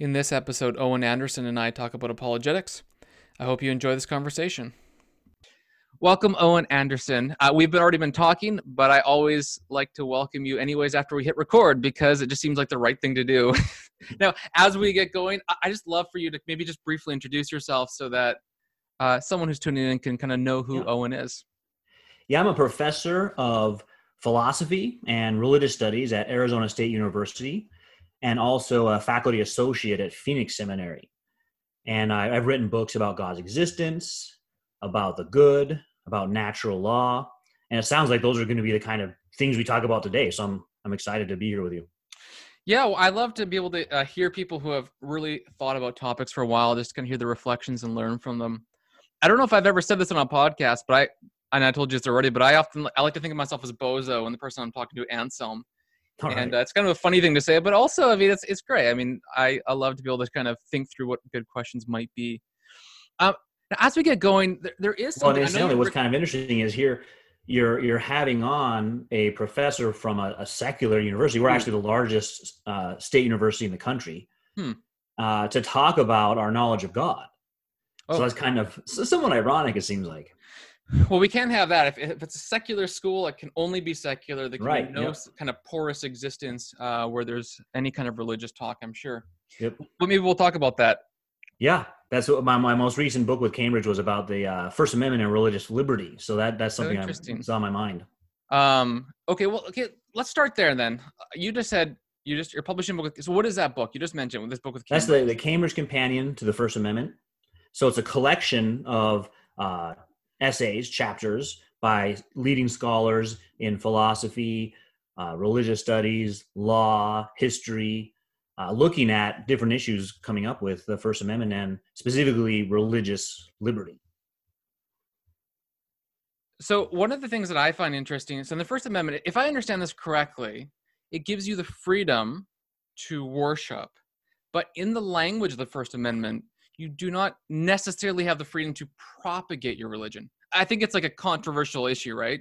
In this episode, Owen Anderson and I talk about apologetics. I hope you enjoy this conversation. Welcome, Owen Anderson. Uh, we've been, already been talking, but I always like to welcome you anyways after we hit record because it just seems like the right thing to do. now, as we get going, I just love for you to maybe just briefly introduce yourself so that uh, someone who's tuning in can kind of know who yeah. Owen is. Yeah, I'm a professor of philosophy and religious studies at Arizona State University and also a faculty associate at Phoenix Seminary. And I, have written books about God's existence, about the good, about natural law. And it sounds like those are going to be the kind of things we talk about today. So I'm, I'm excited to be here with you. Yeah, well, I love to be able to uh, hear people who have really thought about topics for a while, just kind of hear the reflections and learn from them. I don't know if I've ever said this on a podcast, but I, and I told you this already, but I often, I like to think of myself as Boso and the person I'm talking to, Anselm. All and right. uh, it's kind of a funny thing to say, but also, I mean, it's it's great. I mean, I, I love to be able to kind of think through what good questions might be. Um, as we get going, there, there is something. Well, incidentally, what's kind of interesting is here you're you're having on a professor from a, a secular university. We're hmm. actually the largest uh, state university in the country hmm. uh, to talk about our knowledge of God. Oh. So that's kind of somewhat ironic. It seems like. Well, we can't have that. If, if it's a secular school, it can only be secular. There can right, be no yep. kind of porous existence uh, where there's any kind of religious talk, I'm sure. Yep. But maybe we'll talk about that. Yeah, that's what my, my most recent book with Cambridge was about the uh, First Amendment and religious liberty. So that that's something oh, that's on my mind. Um. Okay. Well. Okay. Let's start there then. You just said you just you're publishing book. So what is that book you just mentioned? With this book with Cambridge? that's the the Cambridge Companion to the First Amendment. So it's a collection of uh, essays, chapters by leading scholars in philosophy, uh, religious studies, law, history, uh, looking at different issues coming up with the First Amendment and specifically religious liberty. So, one of the things that I find interesting is in the First Amendment, if I understand this correctly, it gives you the freedom to worship. But in the language of the First Amendment, you do not necessarily have the freedom to propagate your religion. I think it's like a controversial issue, right?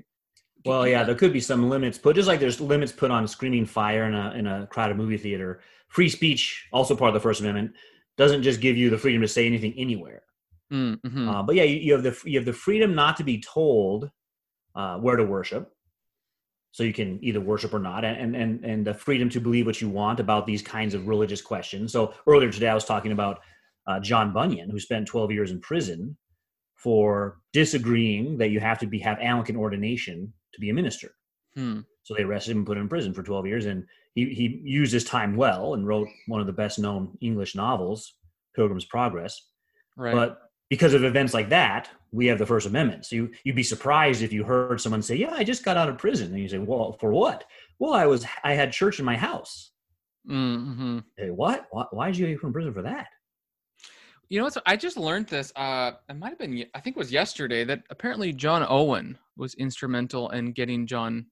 Well, yeah, there could be some limits put, just like there's limits put on screaming fire in a in a crowded movie theater. Free speech, also part of the First Amendment, doesn't just give you the freedom to say anything anywhere. Mm-hmm. Uh, but yeah, you, you, have the you have the freedom not to be told uh, where to worship, so you can either worship or not, and and and the freedom to believe what you want about these kinds of religious questions. So earlier today, I was talking about uh, John Bunyan, who spent 12 years in prison for disagreeing that you have to be have Anglican ordination to be a minister. Hmm. So they arrested him and put him in prison for 12 years. And he, he used his time well and wrote one of the best known English novels, Pilgrim's Progress. Right. But because of events like that, we have the First Amendment. So you, you'd be surprised if you heard someone say, "Yeah, I just got out of prison," and you say, "Well, for what?" Well, I was I had church in my house. Mm-hmm. Hey, what? Why, why did you get from prison for that? You know what? I just learned this. Uh, it might have been, I think it was yesterday, that apparently John Owen was instrumental in getting John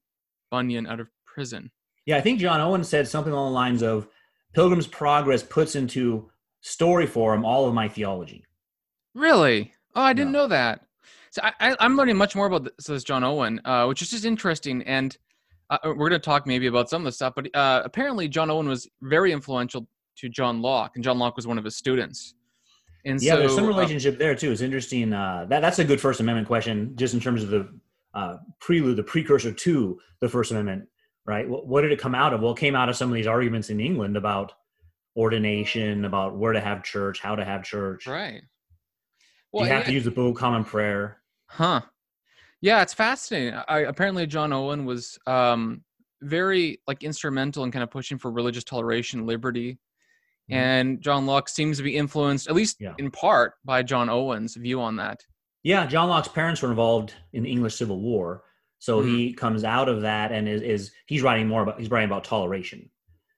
Bunyan out of prison. Yeah, I think John Owen said something along the lines of Pilgrim's Progress puts into story form all of my theology. Really? Oh, I didn't yeah. know that. So I, am learning much more about this, this John Owen, uh, which is just interesting. And uh, we're going to talk maybe about some of the stuff, but uh, apparently John Owen was very influential to John Locke, and John Locke was one of his students. And yeah, so, there's some uh, relationship there too. It's interesting. Uh, that that's a good First Amendment question, just in terms of the uh, prelude, the precursor to the First Amendment, right? What, what, did it come out of? Well, it came out of some of these arguments in England about ordination, about where to have church, how to have church. Right. Well, you have yeah, to use the Book of Common Prayer. Huh. Yeah, it's fascinating. I, apparently, John Owen was um, very like instrumental in kind of pushing for religious toleration, liberty, Mm-hmm. And John Locke seems to be influenced, at least yeah. in part, by John Owen's view on that. Yeah, John Locke's parents were involved in the English Civil War, so mm-hmm. he comes out of that and is, is he's writing more about he's writing about toleration.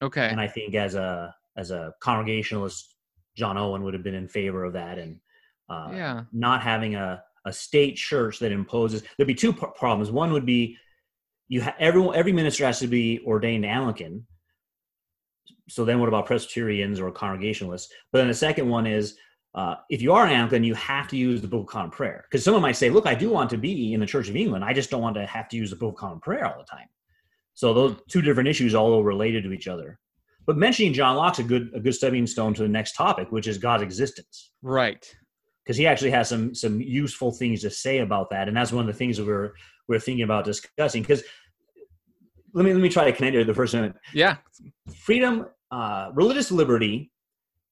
Okay. And I think as a as a congregationalist, John Owen would have been in favor of that and uh, yeah. not having a a state church that imposes. There'd be two problems. One would be you ha- everyone every minister has to be ordained Anglican, so then what about Presbyterians or Congregationalists? But then the second one is uh, if you are an Anglican, you have to use the Book of Common Prayer. Because someone might say, look, I do want to be in the Church of England. I just don't want to have to use the Book of Common Prayer all the time. So those two different issues, although related to each other. But mentioning John Locke's a good a good stepping stone to the next topic, which is God's existence. Right. Because he actually has some some useful things to say about that, and that's one of the things that we're we're thinking about discussing. Because let me let me try to connect it to the first minute. Yeah. Freedom, uh, religious liberty.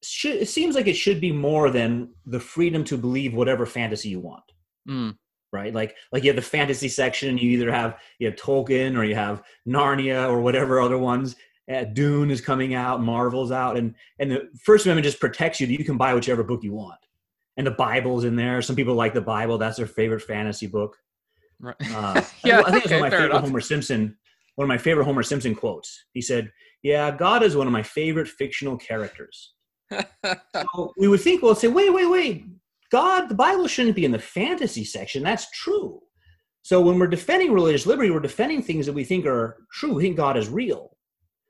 Should, it seems like it should be more than the freedom to believe whatever fantasy you want. Mm. Right, like like you have the fantasy section. You either have you have Tolkien or you have Narnia or whatever other ones, uh, Dune is coming out, Marvel's out, and and the First Amendment just protects you that you can buy whichever book you want. And the Bible's in there. Some people like the Bible; that's their favorite fantasy book. Right. Uh, yeah, I think it's okay, one of my favorite enough. Homer Simpson. One of my favorite Homer Simpson quotes. He said, "Yeah, God is one of my favorite fictional characters." so we would think, well, say, wait, wait, wait. God, the Bible shouldn't be in the fantasy section. That's true. So when we're defending religious liberty, we're defending things that we think are true. We think God is real.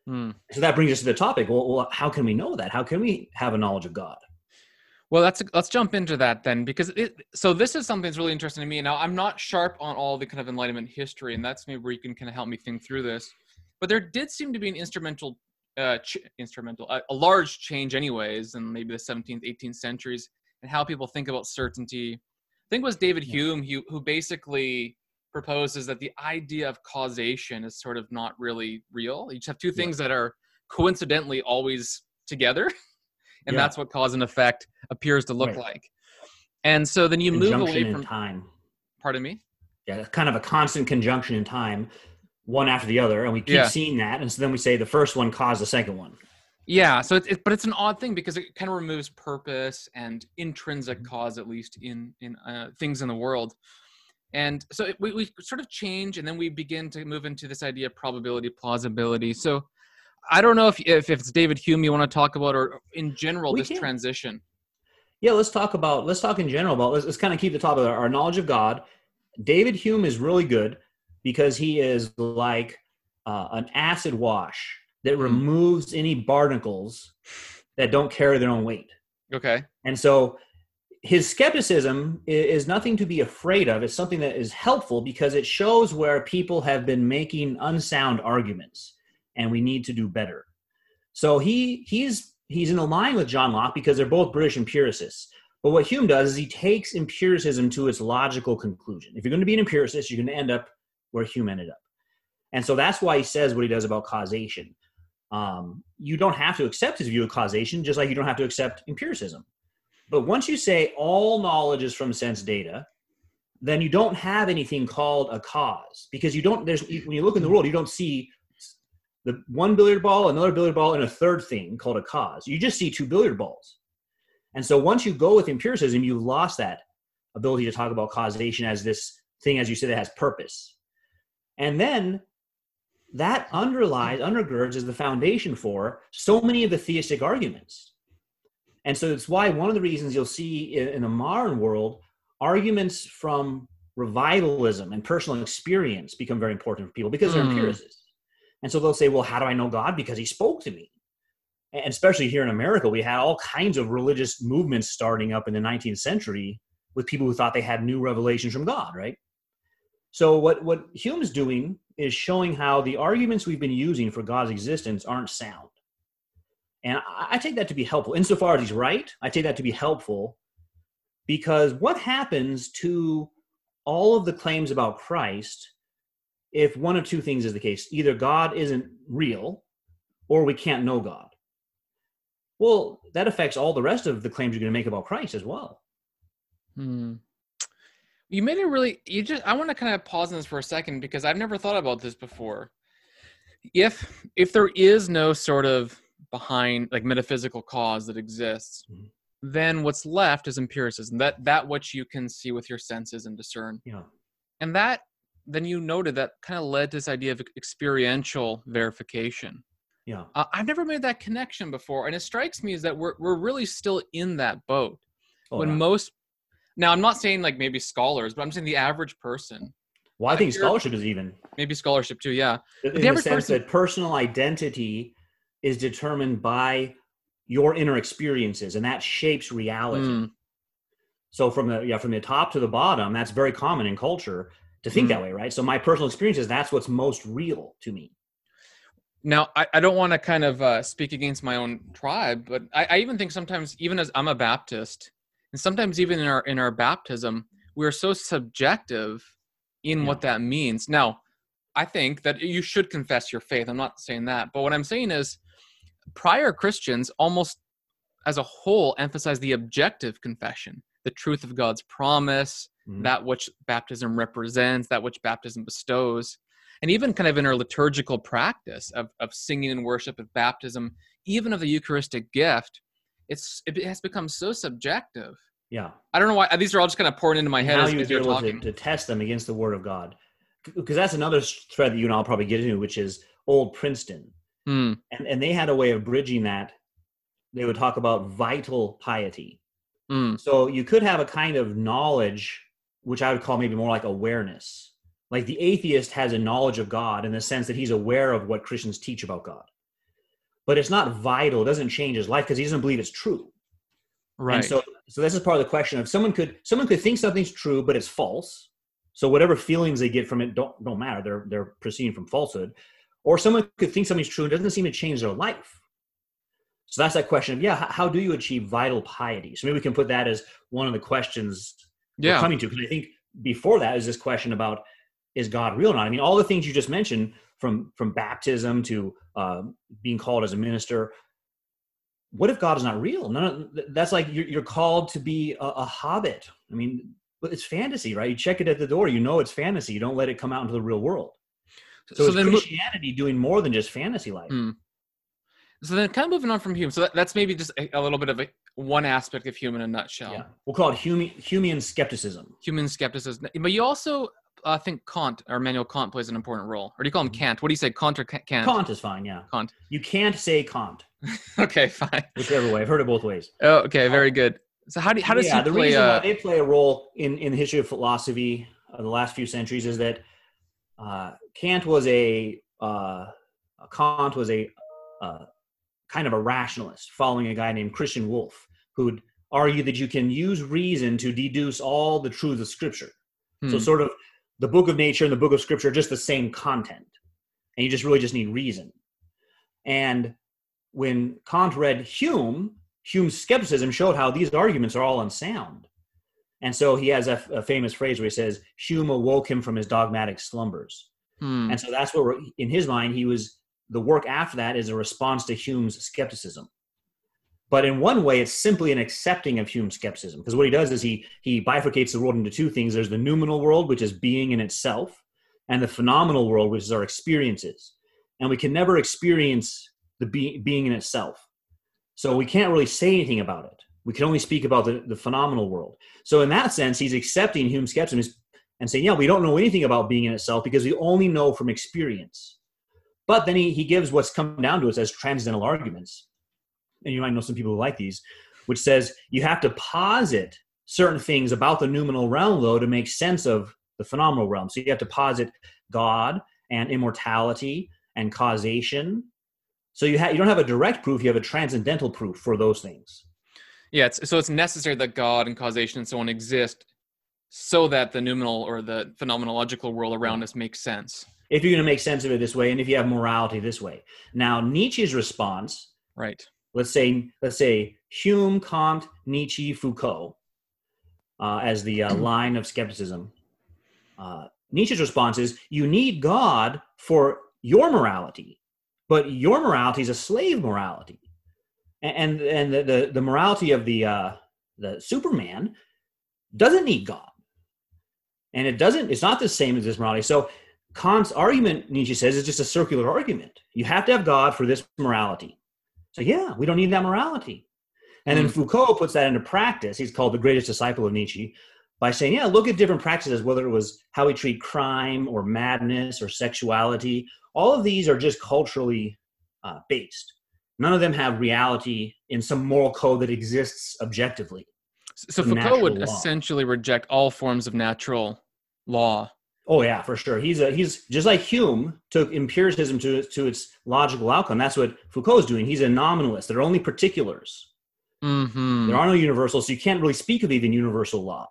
Hmm. So that brings us to the topic. Well, well, how can we know that? How can we have a knowledge of God? Well, let's let's jump into that then, because it, so this is something that's really interesting to me. Now, I'm not sharp on all the kind of Enlightenment history, and that's maybe where you can kind of help me think through this. But there did seem to be an instrumental, uh, ch- instrumental, uh, a large change, anyways, in maybe the 17th, 18th centuries, and how people think about certainty. I think it was David Yeah. Hume who, who basically proposes that the idea of causation is sort of not really real. You just have two Yeah. things that are coincidentally always together, and Yeah. that's what cause and effect appears to look Right. like. And so then you move away from. time. Pardon me. Yeah, kind of a constant conjunction in time, one after the other, and we keep Yeah. seeing that. And so then we say the first one caused the second one. Yeah. So it's it, but it's an odd thing because it kind of removes purpose and intrinsic Mhm. cause, at least in in uh, things in the world. And so it, we we sort of change, and then we begin to move into this idea of probability, plausibility. So. I don't know if, if if it's David Hume you want to talk about, or in general We this can. transition. Yeah, let's talk about let's talk in general about let's, let's kind of keep the top of our, our knowledge of God. David Hume is really good because he is like uh, an acid wash that Mhm. removes any barnacles that don't carry their own weight. Okay. And so his skepticism is nothing to be afraid of. It's something that is helpful because it shows where people have been making unsound arguments and we need to do better. So he he's he's in line with John Locke because they're both British empiricists. But what Hume does is he takes empiricism to its logical conclusion. If you're going to be an empiricist, you're going to end up where Hume ended up. And so that's why he says what he does about causation. Um, you don't have to accept his view of causation, just like you don't have to accept empiricism. But once you say all knowledge is from sense data, then you don't have anything called a cause because you don't. There's when you look in the world, you don't see the one billiard ball, another billiard ball, and a third thing called a cause. You just see two billiard balls. And so once you go with empiricism, you've lost that ability to talk about causation as this thing, as you said, that has purpose. And then that underlies, undergirds, is the foundation for so many of the theistic arguments. And so it's why one of the reasons you'll see in, the modern world, arguments from revivalism and personal experience become very important for people because they're Hmm. empiricists. And so they'll say, well, how do I know God? Because he spoke to me. And especially here in America, we had all kinds of religious movements starting up in the 19th century with people who thought they had new revelations from God, right? So what, what Hume's doing is showing how the arguments we've been using for God's existence aren't sound. And I, I take that to be helpful. Insofar as he's right, I take that to be helpful because what happens to all of the claims about Christ if one of two things is the case? Either God isn't real or we can't know God. Well, that affects all the rest of the claims you're going to make about Christ as well. Hmm. You made it really. You just. I want to kind of pause on this for a second because I've never thought about this before. If if there is no sort of behind like metaphysical cause that exists, Mhm. then what's left is empiricism. That that which you can see with your senses and discern. Yeah. And that then you noted that kind of led to this idea of experiential verification. Yeah. Uh, I've never made that connection before, and it strikes me is that we're we're really still in that boat Oh, when yeah. most. Now, I'm not saying like maybe scholars, but I'm saying the average person, well, I think scholarship is even maybe scholarship too. Yeah, in the the sense person- that personal identity is determined by your inner experiences, and that shapes reality. Mm, So from the yeah from the top to the bottom, that's very common in culture to think Mm. that way, right? So my personal experiences, that's what's most real to me. Now, I, I don't want to kind of uh, speak against my own tribe, but I, I even think sometimes, even as I'm a Baptist, and sometimes even in our in our baptism, we are so subjective in yeah. what that means. Now, I think that you should confess your faith. I'm not saying that, but what I'm saying is, prior Christians almost as a whole emphasize the objective confession, the truth of God's promise, mm-hmm. that which baptism represents, that which baptism bestows and even kind of in our liturgical practice of, of singing and worship of baptism even of the eucharistic gift it's it has become so subjective. Yeah. I don't know why these are all just kind of pouring into my head now as, you as you're talking to, to test them against the word of god. Because that's another thread that you and i'll probably get into which is old princeton. Mm. and, and they had a way of bridging that. They would talk about vital piety. Mm. so you could have a kind of knowledge which i would call maybe more like awareness. Like the atheist has a knowledge of God in the sense that he's aware of what Christians teach about God. But it's not vital, it doesn't change his life because he doesn't believe it's true. Right. And so so this is part of the question of someone could someone could think something's true, but it's false. So whatever feelings they get from it don't don't matter. They're they're proceeding from falsehood. Or someone could think something's true and doesn't seem to change their life. So that's that question of yeah, how, how do you achieve vital piety? So maybe we can put that as one of the questions yeah. we're coming to. Because I think before that is this question about is God real or not? I mean, all the things you just mentioned, from from baptism to uh, being called as a minister. What if God is not real? Of, that's like you're, you're called to be a, a hobbit. I mean, but it's fantasy, right? You check it at the door. You know it's fantasy. You don't let it come out into the real world. So, so then Christianity doing more than just fantasy life. Hmm. So then, kind of moving on from Hume. So that, that's maybe just a, a, little bit of a, one aspect of Hume in a nutshell. Yeah, we'll call it Hume, Humean skepticism. Humean skepticism, but you also I think Kant or Immanuel Kant plays an important role. Or do you call him mm-hmm. Kant? What do you say, Kant or Kant? Kant is fine. Yeah. Kant. You can't say Kant. okay, fine. Whichever way. I've heard it both ways. Oh, okay, very good. So how do how does yeah, he the play? reason uh, why they play a role in in the history of philosophy of the last few centuries is that uh, Kant was a uh, Kant was a uh, kind of a rationalist, following a guy named Christian Wolff, who'd argue that you can use reason to deduce all the truths of Scripture. Hmm. So sort of the book of nature and the book of scripture are just the same content and you just really just need reason. And when kant read hume hume's skepticism showed how these arguments are all unsound. And so he has a, a famous phrase where he says hume awoke him from his dogmatic slumbers. Hmm. and so that's what in his mind he was the work after that is a response to hume's skepticism but in one way, it's simply an accepting of Hume's skepticism. Because what he does is he he bifurcates the world into two things. There's the noumenal world, which is being in itself, and the phenomenal world, which is our experiences. And we can never experience the be- being in itself. So we can't really say anything about it. We can only speak about the, the phenomenal world. So in that sense, he's accepting Hume's skepticism and saying, yeah, we don't know anything about being in itself because we only know from experience. But then he, he gives what's come down to us as transcendental arguments and you might know some people who like these, which says you have to posit certain things about the noumenal realm, though, to make sense of the phenomenal realm. So you have to posit God and immortality and causation. So you have you don't have a direct proof; you have a transcendental proof for those things. Yeah, it's, so it's necessary that God and causation and so on exist, so that the noumenal or the phenomenological world around us makes sense. If you're going to make sense of it this way, and if you have morality this way. Now Nietzsche's response, right, let's say let's say Hume, Kant, Nietzsche, Foucault uh, as the uh, line of skepticism. Uh, Nietzsche's response is: you need God for your morality, but your morality is a slave morality, and and the the, the morality of the uh, the Superman doesn't need God, and it doesn't. It's not the same as this morality. So. Kant's argument, Nietzsche says, is just a circular argument. You have to have God for this morality so yeah, we don't need that morality. And then hmm. Foucault puts that into practice. He's called the greatest disciple of Nietzsche by saying, yeah, look at different practices, whether it was how we treat crime or madness or sexuality. All of these are just culturally uh, based. None of them have reality in some moral code that exists objectively. So Foucault would law. essentially reject all forms of natural law Oh yeah, for sure. He's a he's just like Hume took empiricism to to its logical outcome. That's what Foucault is doing. He's a nominalist. There are only particulars. Mm-hmm. There are no universals, so you can't really speak of even universal law.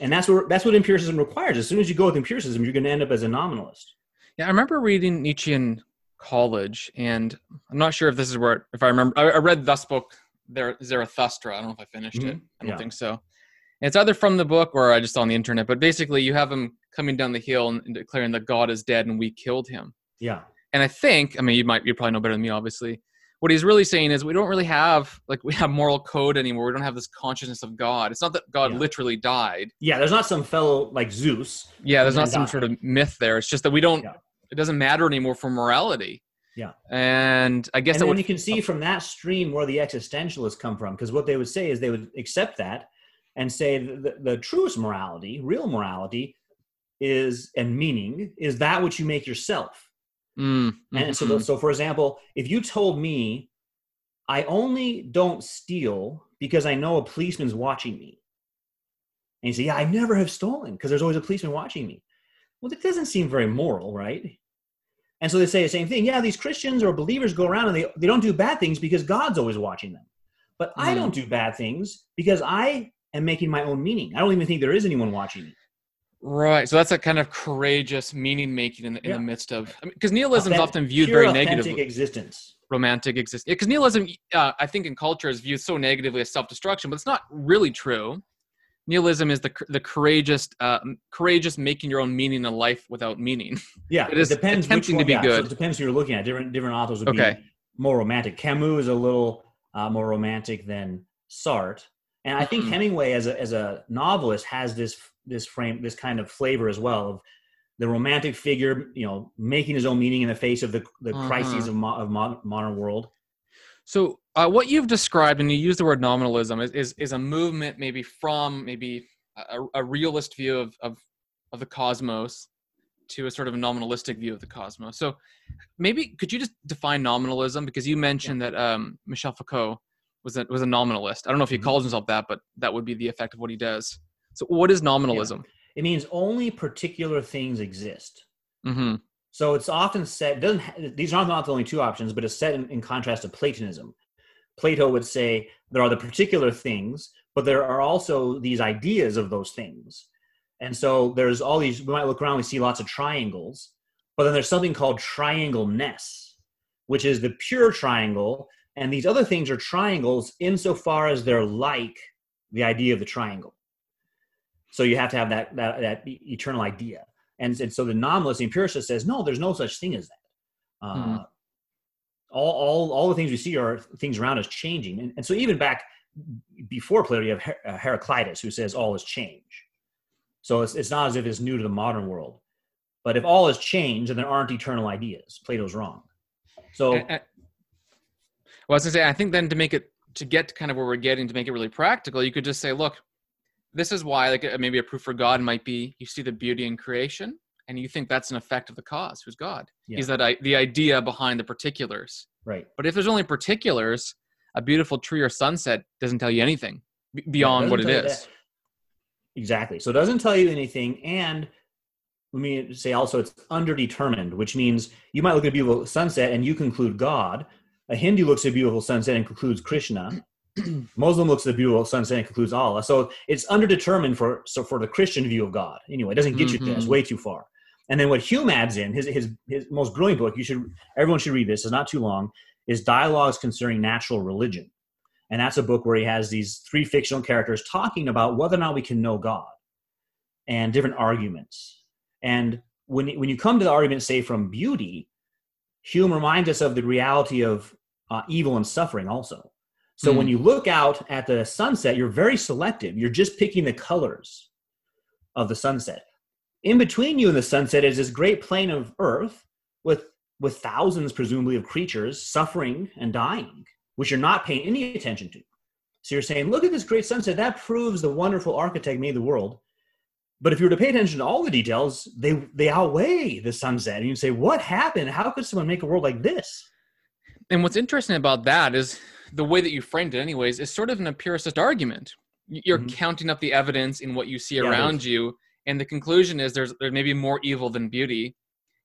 And that's what that's what empiricism requires. As soon as you go with empiricism, you're going to end up as a nominalist. Yeah, I remember reading Nietzsche in college, and I'm not sure if this is where if I remember. I, I read this book, there Zarathustra. I don't know if I finished mm-hmm. it. I don't yeah. think so. And it's either from the book or I just saw on the internet. But basically, you have him coming down the hill and, declaring that God is dead and we killed him. Yeah. And I think, I mean, you might you probably know better than me, obviously. What he's really saying is we don't really have like we have moral code anymore. We don't have this consciousness of God. It's not that God yeah. literally died. Yeah, there's not some fellow like Zeus. Yeah, there's not some died. sort of myth there. It's just that we don't. Yeah. It doesn't matter anymore for morality. Yeah. And I guess and then you can see oh. from that stream where the existentialists come from, because what they would say is they would accept that and say the, the, the truest morality, real morality, is and meaning is that which you make yourself. Mm-hmm. And so, so for example, if you told me, I only don't steal because I know a policeman's watching me, and you say, yeah, I never have stolen because there's always a policeman watching me. Well, that doesn't seem very moral, right? And so they say the same thing. Yeah, these Christians or believers go around and they, they don't do bad things because God's always watching them. But mm. I don't do bad things because I am making my own meaning. I don't even think there is anyone watching me. Right. So that's a kind of courageous meaning making in the, in yeah. the midst of because I mean, nihilism is often viewed very negatively. existence. Romantic existence. Because yeah, nihilism, uh, I think, in culture is viewed so negatively as self-destruction, but it's not really true. Nihilism is the the courageous, uh, courageous making your own meaning in life without meaning. Yeah, it, it depends attempting one, to be yeah, good. So it depends who you're looking at. Different different authors would okay. be more romantic. Camus is a little uh, more romantic than Sartre, and I think mm-hmm. Hemingway, as a as a novelist, has this this frame, this kind of flavor as well of the romantic figure, you know, making his own meaning in the face of the the uh-huh. crises of, mo- of mo- modern world. So, uh, what you've described, and you use the word nominalism, is is, is a movement maybe from maybe a, a realist view of, of of the cosmos to a sort of a nominalistic view of the cosmos. So, maybe could you just define nominalism because you mentioned yeah. that um, Michel Foucault was a was a nominalist. I don't know if he mm-hmm. calls himself that, but that would be the effect of what he does. So, what is nominalism? Yeah. It means only particular things exist. Mm-hmm. So it's often said doesn't these are not the only two options, but it's set in, in contrast to Platonism. Plato would say there are the particular things, but there are also these ideas of those things. And so there's all these. We might look around, we see lots of triangles, but then there's something called triangle-ness, which is the pure triangle, and these other things are triangles insofar as they're like the idea of the triangle. So you have to have that that, that eternal idea. And, and so the nominalist, the empiricist says, no, there's no such thing as that. Uh, mm-hmm. all, all, all the things we see are things around us changing. And, and so even back before Plato, you have Her- uh, Heraclitus who says all is change. So it's, it's not as if it's new to the modern world. But if all is change and there aren't eternal ideas, Plato's wrong. So, well, I was gonna say, I think then to make it to get to kind of where we're getting to make it really practical, you could just say, look, this is why like uh, maybe a proof for god might be you see the beauty in creation and you think that's an effect of the cause who's god? Yeah. he's that I, the idea behind the particulars. Right. But if there's only particulars a beautiful tree or sunset doesn't tell you anything beyond yeah, what it is. exactly. So it doesn't tell you anything and let me say also it's underdetermined which means you might look at a beautiful sunset and you conclude god. A hindu looks at a beautiful sunset and concludes krishna Muslim looks at the beautiful sunset and concludes Allah. So it's underdetermined for so for the Christian view of God. Anyway, it doesn't get mm-hmm. you there. It's way too far. And then what Hume adds in his his his most brilliant book. You should everyone should read this. It's not too long. Is Dialogues Concerning Natural Religion, and that's a book where he has these three fictional characters talking about whether or not we can know God, and different arguments. And when when you come to the argument, say from beauty, Hume reminds us of the reality of uh, evil and suffering also so mm. when you look out at the sunset, you're very selective. You're just picking the colors of the sunset. In between you and the sunset is this great plane of earth with with thousands presumably of creatures suffering and dying, which you're not paying any attention to. So you're saying, look at this great sunset. That proves the wonderful architect made the world. But if you were to pay attention to all the details, they they outweigh the sunset. And you say, what happened? How could someone make a world like this? And what's interesting about that is the way that you framed it, anyways, is sort of an empiricist argument. You're mm-hmm. counting up the evidence in what you see yeah, around you, and the conclusion is there's there may be more evil than beauty,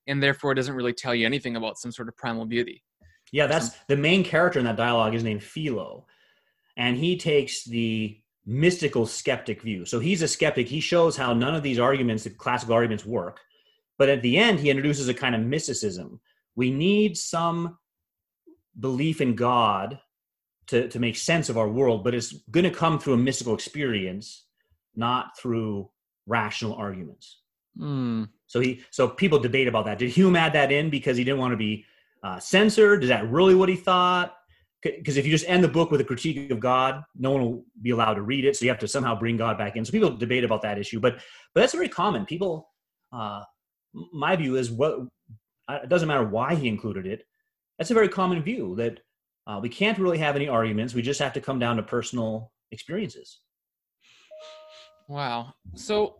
and therefore it doesn't really tell you anything about some sort of primal beauty. Yeah, that's the main character in that dialogue is named Philo, and he takes the mystical skeptic view. So he's a skeptic. He shows how none of these arguments, the classical arguments, work. But at the end, he introduces a kind of mysticism, we need some belief in God to, to make sense of our world, but it's going to come through a mystical experience, not through rational arguments. Mm. So he, so people debate about that. Did Hume add that in because he didn't want to be uh, censored? Is that really what he thought? Because if you just end the book with a critique of God, no one will be allowed to read it. So you have to somehow bring God back in. So people debate about that issue, but but that's very common. People, uh, my view is what it doesn't matter why he included it. That's a very common view that uh, we can't really have any arguments. We just have to come down to personal experiences. Wow. So,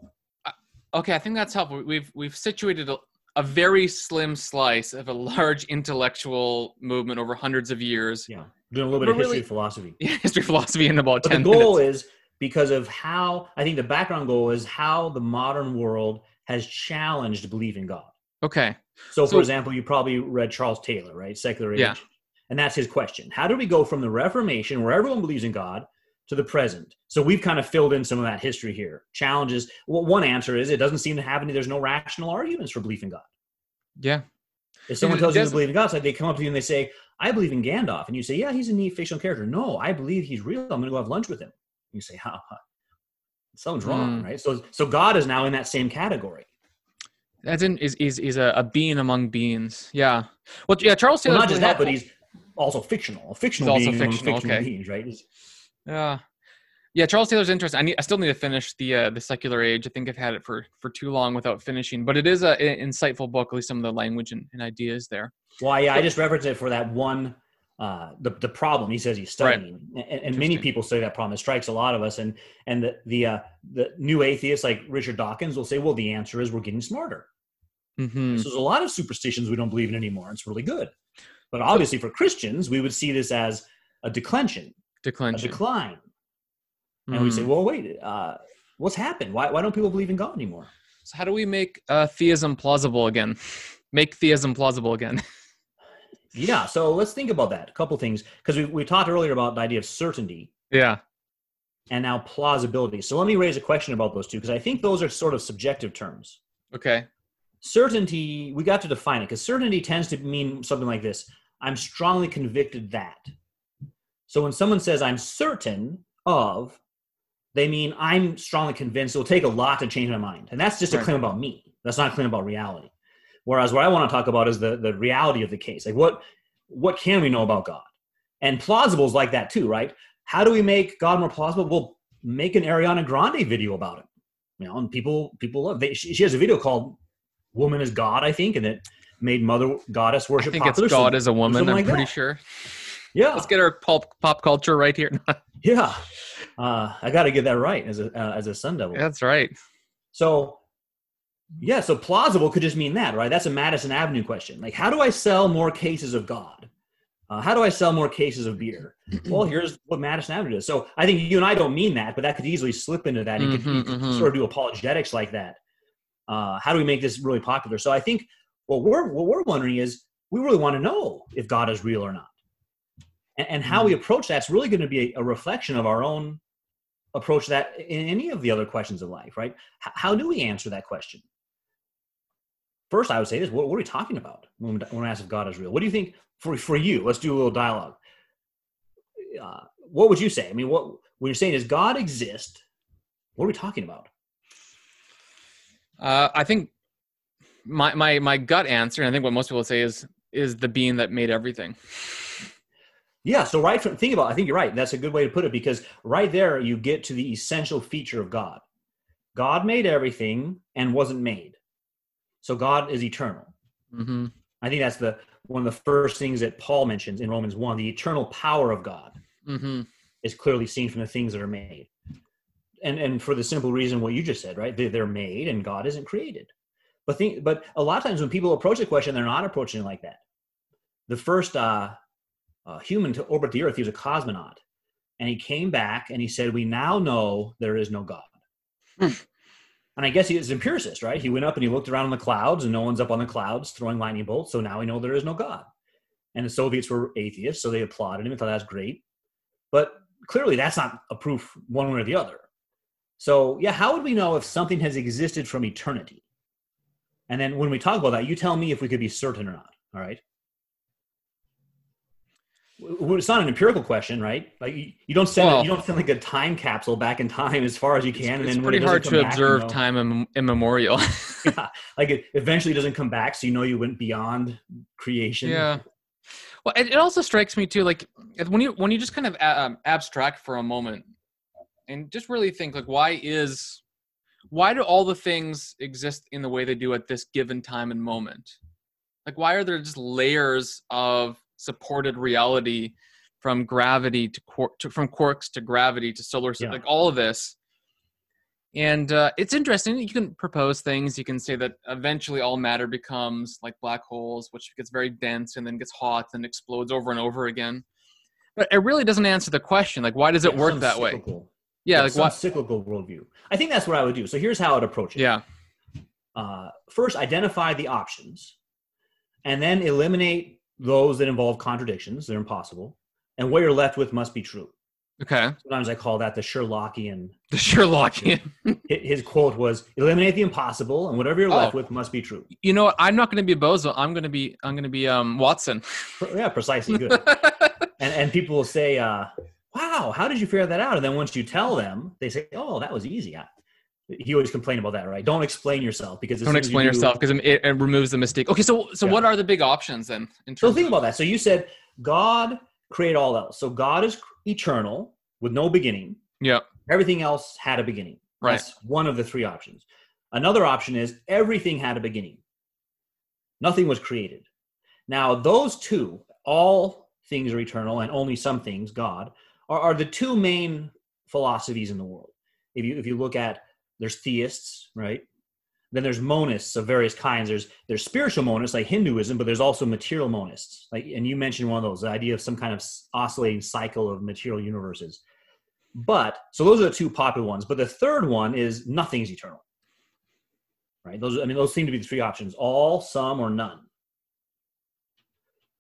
uh, okay, I think that's helpful. We've we've situated a, a very slim slice of a large intellectual movement over hundreds of years. Yeah, doing a little bit of history really, philosophy. Yeah, history philosophy in about but ten. The goal minutes. is because of how I think the background goal is how the modern world has challenged belief in God. Okay. So, for example, you probably read Charles Taylor, right? Secular Age. Yeah. And that's his question. How do we go from the Reformation, where everyone believes in God, to the present? So we've kind of filled in some of that history here. Challenges. Well, one answer is it doesn't seem to have any, there's no rational arguments for belief in God. Yeah. If someone tells you to believe in God, it's like they come up to you and they say, I believe in Gandalf. And you say, Yeah, he's a neat fictional character. No, I believe he's real. I'm going to go have lunch with him. And you say, How? Something's wrong, mm. right? So, so God is now in that same category. That's in is is is a, a being among beings. Yeah. Well, yeah. Charles Taylor. Well, not just that, but he's also fictional. A fictional being also fictional, fictional okay. beings, right? Yeah. Yeah, Charles Taylor's interesting. I need, I still need to finish the uh, the secular age. I think I've had it for for too long without finishing, but it is a, an insightful book. At least some of the language and, and ideas there. Well, yeah, I just referenced it for that one. Uh, the the problem he says he's studying, right. and, and many people study that problem. It strikes a lot of us, and and the the uh, the new atheists like Richard Dawkins will say, well, the answer is we're getting smarter. Mm-hmm. So there's a lot of superstitions we don't believe in anymore. It's really good. But obviously, for Christians, we would see this as a declension, declension. a decline. Mm-hmm. And we say, well, wait, uh, what's happened? Why, why don't people believe in God anymore? So, how do we make uh, theism plausible again? Make theism plausible again? yeah. So, let's think about that. A couple things. Because we, we talked earlier about the idea of certainty. Yeah. And now plausibility. So, let me raise a question about those two, because I think those are sort of subjective terms. Okay certainty we got to define it because certainty tends to mean something like this i'm strongly convicted that. So when someone says i'm certain of they mean i'm strongly convinced it'll take a lot to change my mind. And that's just right. a claim about me. That's not a claim about reality. Whereas what i want to talk about is the, the reality of the case. Like what what can we know about god? And plausible is like that too right? How do we make god more plausible? We'll make an ariana grande video about it. You know and people people love they, she, she has a video called woman is God, I think, and it made mother goddess worship. I think popular, it's God so, as a woman. I'm like pretty that. sure. Yeah, let's get our pop pop culture right here. yeah, uh, I got to get that right as a uh, as a Sun Devil. That's right. So, yeah, so plausible could just mean that, right? That's a Madison Avenue question. Like, how do I sell more cases of God? Uh, how do I sell more cases of beer? well, here's what Madison Avenue does. So I think you and I don't mean that, but that could easily slip into that. You could, mm-hmm, you could mm-hmm. sort of do apologetics like that uh, how do we make this really popular? So I think what we're what we're wondering is we really want to know if God is real or not, and, and how we mm. approach that's really going to be a, a, reflection of our own approach that in any of the other questions of life, right? H- how do we answer that question? First, I would say this: What, what are we talking about when we, when we ask if God is real? What do you think for for you? Let's do a little dialogue. Uh, what would you say? I mean, what when you're saying is God exist? What are we talking about? Uh, I think my my my gut answer, and I think what most people say is is the being that made everything. Yeah. So right from think about, I think you're right. That's a good way to put it because right there you get to the essential feature of God. God made everything and wasn't made. So God is eternal. Mm-hmm. I think that's the one of the first things that Paul mentions in Romans one. The eternal power of God mm-hmm. is clearly seen from the things that are made and and for the simple reason what you just said, right? They, they're made, and God isn't created. But think, but a lot of times when people approach a question, they're not approaching it like that. The first uh, uh, human to orbit the Earth, he was a cosmonaut, and he came back and he said, "We now know there is no God." Hmm. And I guess he is an empiricist, right? He went up and he looked around in the clouds, and no one's up on the clouds throwing lightning bolts. So now we know there is no God. And the Soviets were atheists, so they applauded him and thought that's great. But clearly, that's not a proof one way or the other. So, yeah, how would we know if something has existed from eternity? And then when we talk about that, you tell me if we could be certain or not. All right. it's not an empirical question, right? Like you, you don't send well, you don't send like a time capsule back in time as far as you can, it's, and then it's pretty hard to observe you know, time immemorial. yeah, like it eventually doesn't come back, so you know you went beyond creation. Yeah. Well, it, it also strikes me too, like when you when you just kind of um, abstract for a moment and just really think, like, why is why do all the things exist in the way they do at this given time and moment? Like, why are there just layers of supported reality from gravity to, to from quarks to gravity to solar system, yeah. like all of this? And uh, it's interesting. You can propose things. You can say that eventually all matter becomes like black holes, which gets very dense and then gets hot and explodes over and over again. But it really doesn't answer the question. Like, why does it work that way? Yeah, like what cyclical worldview. I think that's what I would do. So here's how I'd approach it. Yeah. Uh, first, identify the options, and then eliminate those that involve contradictions. They're impossible, and what you're left with must be true. Okay. Sometimes I call that the Sherlockian. The Sherlockian. His quote was, "Eliminate the impossible, and whatever you're oh. left with must be true." You know, what? I'm not going to be Boso. I'm going to be. I'm going to be um, Watson. Yeah, precisely. Good. and and people will say, uh, "Wow, how did you figure that out?" And then once you tell them, they say, "Oh, that was easy." I, he always complained about that, right? Don't explain yourself because don't explain you yourself because it, it, removes the mistake. Okay, so so yeah. what are the big options then? so think about that. So you said God create all else. So God is eternal with no beginning. Yeah. Everything else had a beginning. Right. That's one of the three options. Another option is everything had a beginning. Nothing was created. Now, those two, all things are eternal and only some things, God, are, are the two main philosophies in the world. If you if you look at there's theists, right? Then there's monists of various kinds. There's there's spiritual monists like Hinduism, but there's also material monists. Like and you mentioned one of those, the idea of some kind of oscillating cycle of material universes. But so those are the two popular ones. But the third one is nothing's eternal. Right? Those I mean those seem to be the three options: all, some, or none.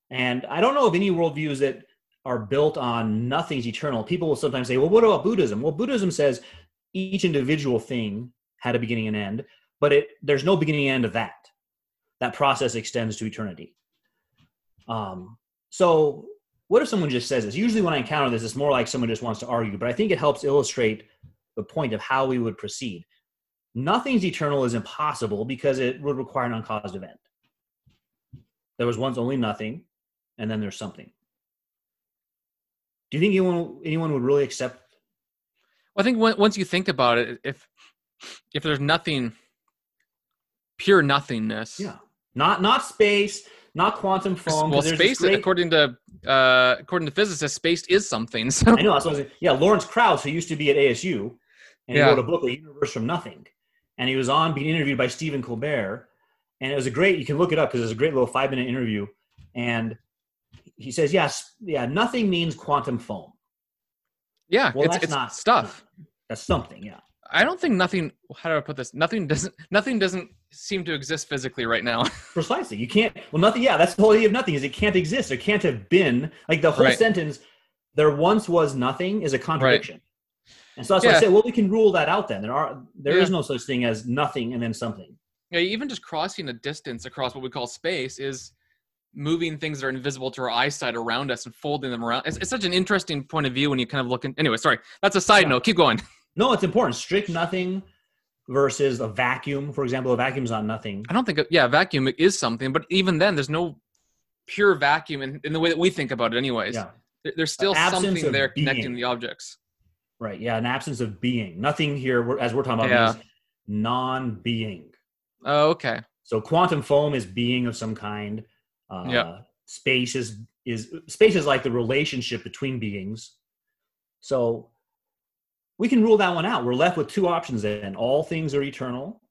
And I don't know of any worldviews that are built on nothing's eternal. People will sometimes say, well, what about Buddhism? Well, Buddhism says each individual thing had a beginning and end but it there's no beginning and end of that. That process extends to eternity. Um, so what if someone just says this? Usually when i encounter this it's more like someone just wants to argue but i think it helps illustrate the point of how we would proceed. Nothing's eternal is impossible because it would require an uncaused event. There was once only nothing and then there's something do you think anyone anyone would really accept Well, I think once you think about it, if if there's nothing pure nothingness. Yeah. Not not space, not quantum foam. Well, space, great... according to uh, according to physicists, space is something. So. I know. That's what I was yeah, Lawrence Krauss, who used to be at ASU, and he wrote a book, "The Universe from Nothing," and he was on being interviewed by Stephen Colbert, and it was a great. You can look it up because it's a great little five minute interview, and he says, "Yes, yeah, nothing means quantum foam." Yeah, well, it's, that's it's not stuff. That's something. Yeah. I don't think nothing. How do I put this? Nothing doesn't. Nothing doesn't seem to exist physically right now. Precisely. You can't. Well, nothing. Yeah, that's the whole idea of nothing. Is it can't exist. It can't have been. Like the whole right. sentence. There once was nothing is a contradiction. Right. And so that's yeah. why I say, well, we can rule that out. Then there are there yeah. is no such thing as nothing and then something. Yeah, even just crossing a distance across what we call space is moving things that are invisible to our eyesight around us and folding them around. It's, it's such an interesting point of view when you kind of look in. Anyway, sorry, that's a side yeah. note. Keep going. No, it's important. Strict nothing versus a vacuum. For example, a vacuum's not nothing. I don't think, uh, yeah, vacuum is something, but even then, there's no pure vacuum in, in the way that we think about it, anyways. Yeah. There's still something there being. connecting the objects. Right. Yeah. An absence of being. Nothing here, as we're talking about, yeah. is non being. Oh, okay. So quantum foam is being of some kind. Uh, yeah. Space is is space is like the relationship between beings. So we can rule that one out. We're left with two options then. All things are eternal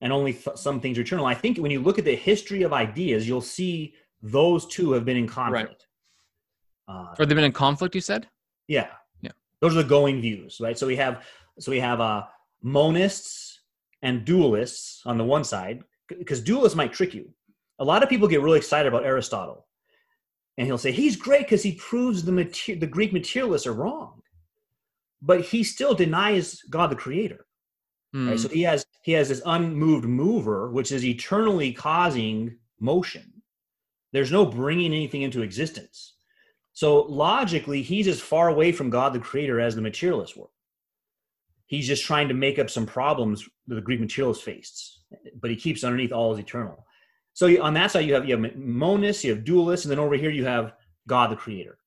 and only th- some things are eternal. I think when you look at the history of ideas, you'll see those two have been in conflict. Right. Uh, or they've been in conflict, you said? Yeah. Yeah. Those are the going views, right? So we have so we have uh, monists and dualists on the one side, because dualists might trick you. A lot of people get really excited about Aristotle, and he'll say he's great because he proves the mater- the Greek materialists are wrong but he still denies God the creator. Mm. Right? So hmm. he has he has this unmoved mover, which is eternally causing motion. There's no bringing anything into existence. So logically, he's as far away from God the creator as the materialists were. He's just trying to make up some problems that the Greek materialists faced, but he keeps underneath all is eternal. So on that side, you have you have monists, you have dualists, and then over here you have God the creator.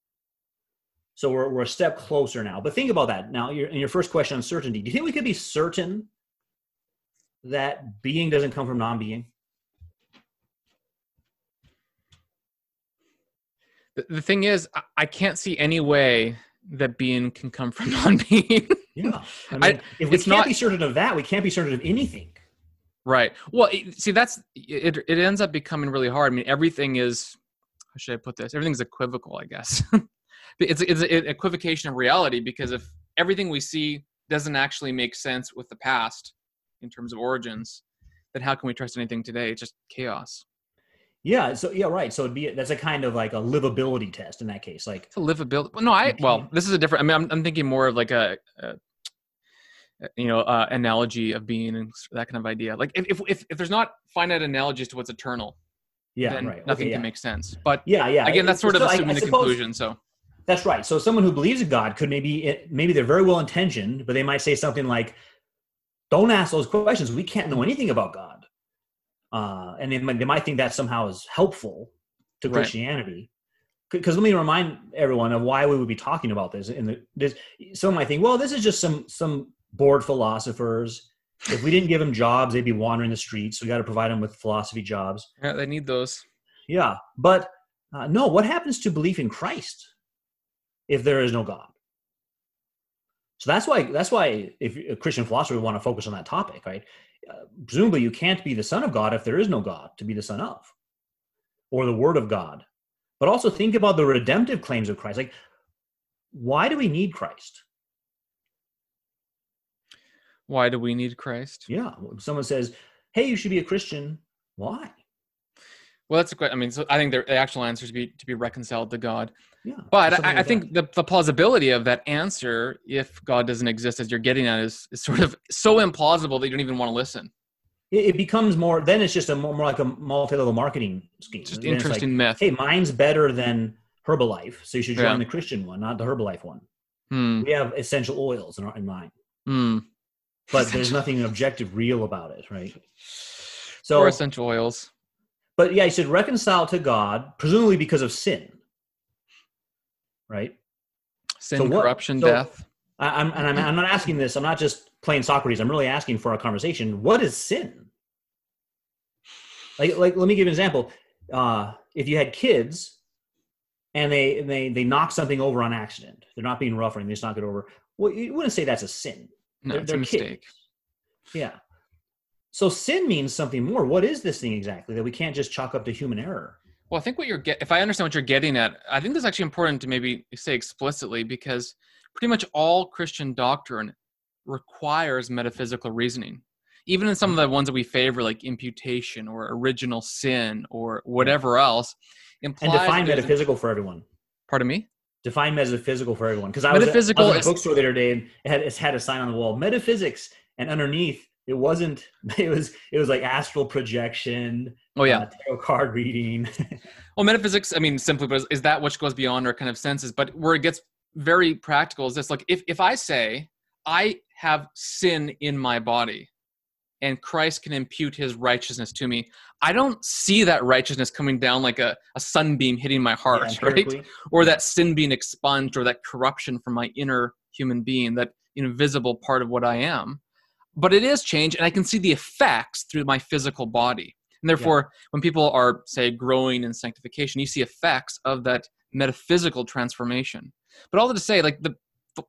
So we're, we're a step closer now. But think about that. Now, in your first question on certainty, do you think we could be certain that being doesn't come from non being? The, the thing is, I, I can't see any way that being can come from non-being. yeah, I mean, I, if we can't not, be certain of that, we can't be certain of anything. Right. Well, it, see, that's it. It ends up becoming really hard. I mean, everything is. How should I put this? Everything's equivocal, I guess. it's it's an equivocation of reality because if everything we see doesn't actually make sense with the past in terms of origins, then how can we trust anything today? It's just chaos. Yeah. So yeah, right. So it'd be that's a kind of like a livability test in that case. Like it's a livability. Well, no, I well, mm-hmm. this is a different. I mean, I'm I'm thinking more of like a, a you know uh, analogy of being and that kind of idea. Like if if if there's not finite analogies to what's eternal, yeah, then right. nothing okay, can yeah. make sense. But yeah, yeah. Again, that's sort of assuming I, I the suppose, conclusion. So that's right. So someone who believes in God could maybe it maybe they're very well intentioned, but they might say something like, "Don't ask those questions. We can't know anything about God." uh, and they might, they might think that somehow is helpful to right. Christianity. Because let me remind everyone of why we would be talking about this. In the this, some might think, well, this is just some some bored philosophers. If we didn't give them jobs, they'd be wandering the streets. So we got to provide them with philosophy jobs. Yeah, they need those. Yeah, but uh, no. What happens to belief in Christ if there is no God? So that's why that's why if a Christian philosopher would want to focus on that topic, right? Uh, presumably you can't be the son of God if there is no God to be the son of, or the word of God. But also think about the redemptive claims of Christ. Like, why do we need Christ? Why do we need Christ? Yeah. Someone says, hey, you should be a Christian. Why? Well, that's a question. I mean, so I think the actual answer is to be to be reconciled to God. Yeah, but I, I think the, the plausibility of that answer, if God doesn't exist, as you're getting at, is, is sort of so implausible that you don't even want to listen. It, it becomes more. Then it's just a more, more like a multi-level marketing scheme. Just interesting like, myth. Hey, mine's better than Herbalife, so you should join yeah. the Christian one, not the Herbalife one. Hmm. We have essential oils in, our, in mine, hmm. But there's nothing objective, real about it, right? So or essential oils. But yeah, he said reconcile to God, presumably because of sin right? Sin, so what, corruption, so death. I, am and I'm, I'm not asking this. I'm not just playing Socrates. I'm really asking for a conversation. What is sin? Like, like, let me give an example. Uh, if you had kids and they they they knock something over on accident, they're not being rough or anything, they just knock it over. Well, you wouldn't say that's a sin. No, they're, it's they're a mistake. Kids. Yeah. So sin means something more. What is this thing exactly that we can't just chalk up to human error? Well, I think what you're get if I understand what you're getting at, I think that's actually important to maybe say explicitly because pretty much all Christian doctrine requires metaphysical reasoning. Even in some of the ones that we favor, like imputation or original sin or whatever else, implies and define metaphysical for everyone. Pardon me. Define metaphysical for everyone because I was, at, I was at a bookstore the other day and it had, it had a sign on the wall, metaphysics, and underneath it wasn't. It was it was like astral projection Oh yeah, uh, tarot card reading. well, metaphysics. I mean, simply, but is that which goes beyond our kind of senses? But where it gets very practical is this: like, if if I say I have sin in my body, and Christ can impute His righteousness to me, I don't see that righteousness coming down like a, a sunbeam hitting my heart, yeah, right? Or that sin being expunged, or that corruption from my inner human being, that invisible part of what I am. But it is change, and I can see the effects through my physical body. And therefore, yeah. when people are, say, growing in sanctification, you see effects of that metaphysical transformation. But all that to say, like the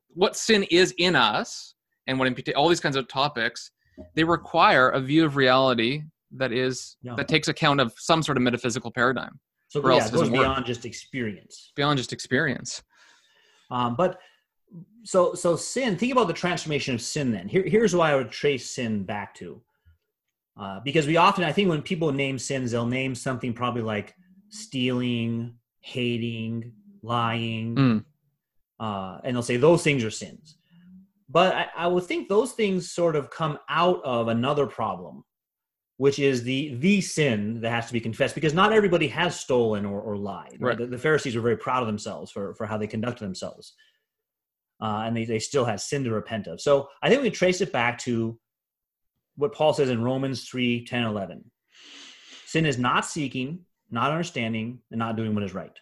what sin is in us and what imputation, all these kinds of topics, they require a view of reality that is yeah. that takes account of some sort of metaphysical paradigm. So yeah, it goes beyond work. just experience. Beyond just experience. Um, but so so sin. Think about the transformation of sin. Then here here's why I would trace sin back to. Uh, because we often, I think, when people name sins, they'll name something probably like stealing, hating, lying, mm. uh, and they'll say those things are sins. But I, I would think those things sort of come out of another problem, which is the the sin that has to be confessed because not everybody has stolen or, or lied. Right. The, the, Pharisees were very proud of themselves for, for how they conducted themselves. Uh, and they, they still had sin to repent of. So I think we trace it back to what Paul says in Romans 3 10, 11. Sin is not seeking, not understanding, and not doing what is right.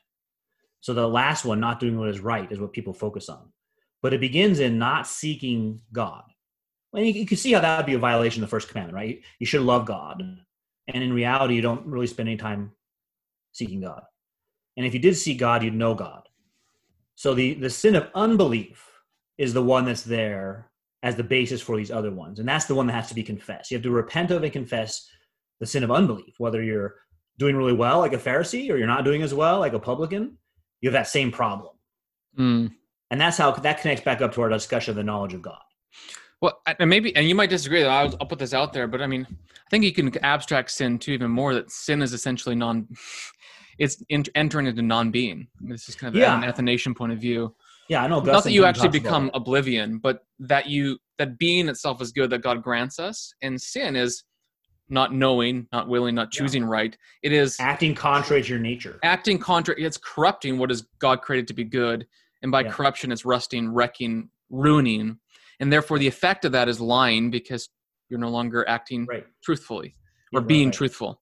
So the last one, not doing what is right, is what people focus on. But it begins in not seeking God. And you, you can see how that would be a violation of the first commandment, right? You should love God. And in reality, you don't really spend any time seeking God. And if you did seek God, you'd know God. So the, the sin of unbelief is the one that's there as the basis for these other ones. And that's the one that has to be confessed. You have to repent of and confess the sin of unbelief, whether you're doing really well like a Pharisee or you're not doing as well like a publican, you have that same problem. Mm. And that's how that connects back up to our discussion of the knowledge of God. Well, and maybe, and you might disagree. I'll, I'll put this out there, but I mean, I think you can abstract sin to even more. That sin is essentially non, it's entering into non-being. This is kind of yeah. an Athanasian point of view. Yeah, I know. Not that you actually become oblivion, but that you that being itself is good that God grants us, and sin is not knowing, not willing, not choosing yeah. right. It is acting contrary to your nature. Acting contrary. It's corrupting what is God created to be good, and by yeah. corruption, it's rusting, wrecking, ruining and therefore the effect of that is lying because you're no longer acting right. truthfully or yeah, being right. truthful.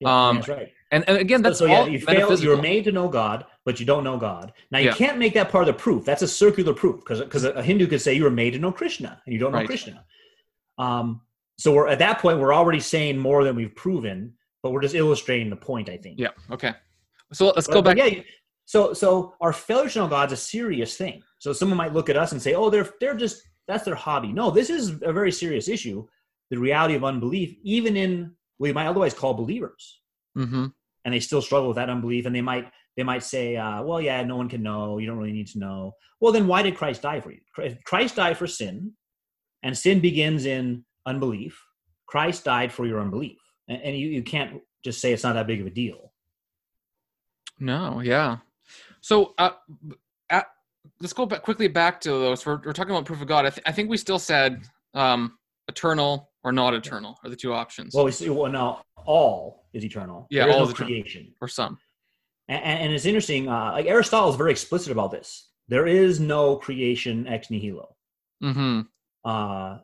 Yeah, um, that's right. And, and again, that's so, so yeah, you fail. You're made to know God, but you don't know God. Now you yeah. can't make that part of the proof. That's a circular proof because because a Hindu could say you were made to know Krishna and you don't know right. Krishna. Um, so we're at that point we're already saying more than we've proven, but we're just illustrating the point. I think. Yeah. Okay. So let's but, go back. Yeah. So so our failure to know God's a serious thing. So someone might look at us and say, "Oh, they're they're just that's their hobby." No, this is a very serious issue. The reality of unbelief, even in what you might otherwise call believers, mm-hmm. and they still struggle with that unbelief, and they might they might say, uh, "Well, yeah, no one can know. You don't really need to know." Well, then why did Christ die for you? Christ died for sin, and sin begins in unbelief. Christ died for your unbelief, and, and you, you can't just say it's not that big of a deal. No, yeah. So, uh, at, let's go back quickly back to those. We're, we're talking about proof of God. I, th- I think we still said um, eternal or not eternal are the two options. Well, we see, well, now all is eternal. Yeah, all no is creation or some. And, and it's interesting. Uh, like Aristotle is very explicit about this. There is no creation ex nihilo. Mm-hmm. Uh,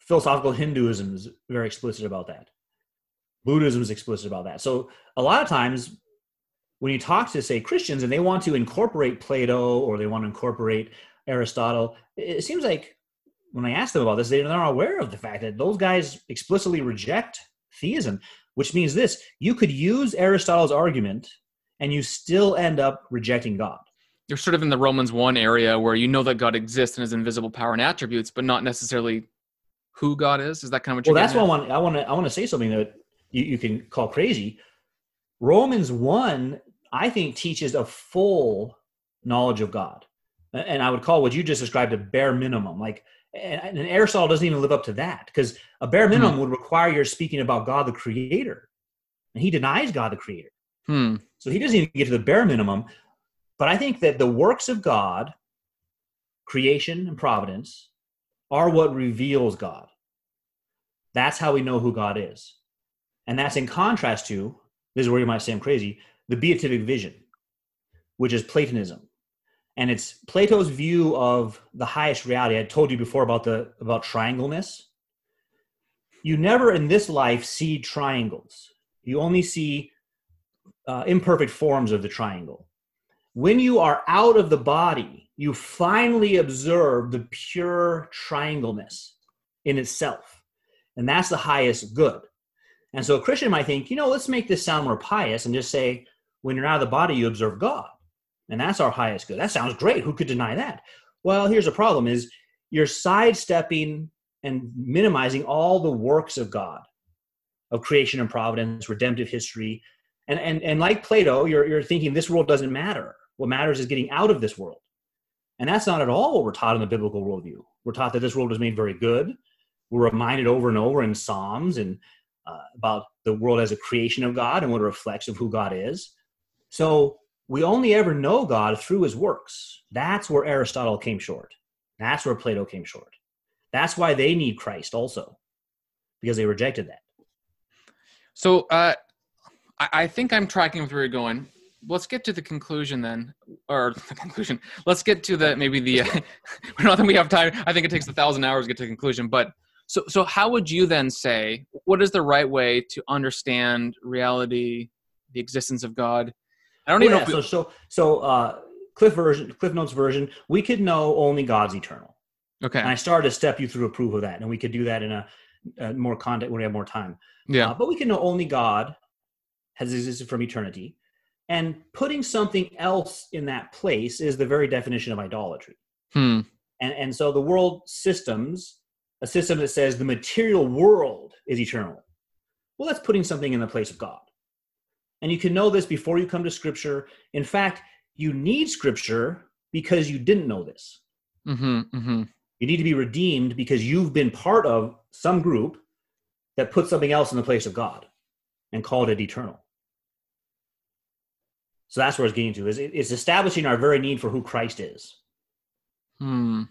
philosophical Hinduism is very explicit about that. Buddhism is explicit about that. So a lot of times when you talk to say Christians and they want to incorporate Plato or they want to incorporate Aristotle, it seems like when I ask them about this, they're not aware of the fact that those guys explicitly reject theism, which means this: you could use Aristotle's argument and you still end up rejecting God. You're sort of in the Romans one area where you know that God exists and his invisible power and attributes, but not necessarily who God is. Is that kind of what? Well, that's what I want. I want to. I want to say something that you, you can call crazy. Romans one I think teaches a full knowledge of God. And I would call what you just described a bare minimum. Like, and Aristotle doesn't even live up to that because a bare minimum hmm. would require you're speaking about God the creator. And he denies God the creator. Hmm. So he doesn't even get to the bare minimum. But I think that the works of God, creation and providence, are what reveals God. That's how we know who God is. And that's in contrast to, this is where you might say I'm crazy, the beatific vision, which is Platonism. And it's Plato's view of the highest reality. I told you before about the about triangleness. You never in this life see triangles. You only see uh, imperfect forms of the triangle. When you are out of the body, you finally observe the pure triangleness in itself. And that's the highest good. And so a Christian might think, you know, let's make this sound more pious and just say, when you're out of the body, you observe God. And that's our highest good. That sounds great. Who could deny that? Well, here's a problem is you're sidestepping and minimizing all the works of God, of creation and providence, redemptive history. And, and, and like Plato, you're, you're thinking this world doesn't matter. What matters is getting out of this world. And that's not at all what we're taught in the biblical worldview. We're taught that this world is made very good. We're reminded over and over in Psalms and uh, about the world as a creation of God and what it reflects of who God is. So we only ever know God through his works. That's where Aristotle came short. That's where Plato came short. That's why they need Christ also, because they rejected that. So uh, I, I think I'm tracking with where you're going. Let's get to the conclusion then, or the conclusion. Let's get to the maybe the. Uh, not that we have time. I think it takes a thousand hours to get to the conclusion. But so so how would you then say what is the right way to understand reality, the existence of God? I don't even yeah, know. We, so so so uh, Cliff version, Cliff Notes version, we could know only God's eternal. Okay. And I started to step you through a proof of that, and we could do that in a, a more content when we have more time. Yeah. Uh, but we can know only God has existed from eternity, and putting something else in that place is the very definition of idolatry. Hmm. And and so the world systems, a system that says the material world is eternal. Well, that's putting something in the place of God. And you can know this before you come to Scripture. In fact, you need Scripture because you didn't know this. Mm-hmm, mm-hmm. You need to be redeemed because you've been part of some group that put something else in the place of God and called it eternal. So that's where it's getting to. Is it's establishing our very need for who Christ is. Hmm.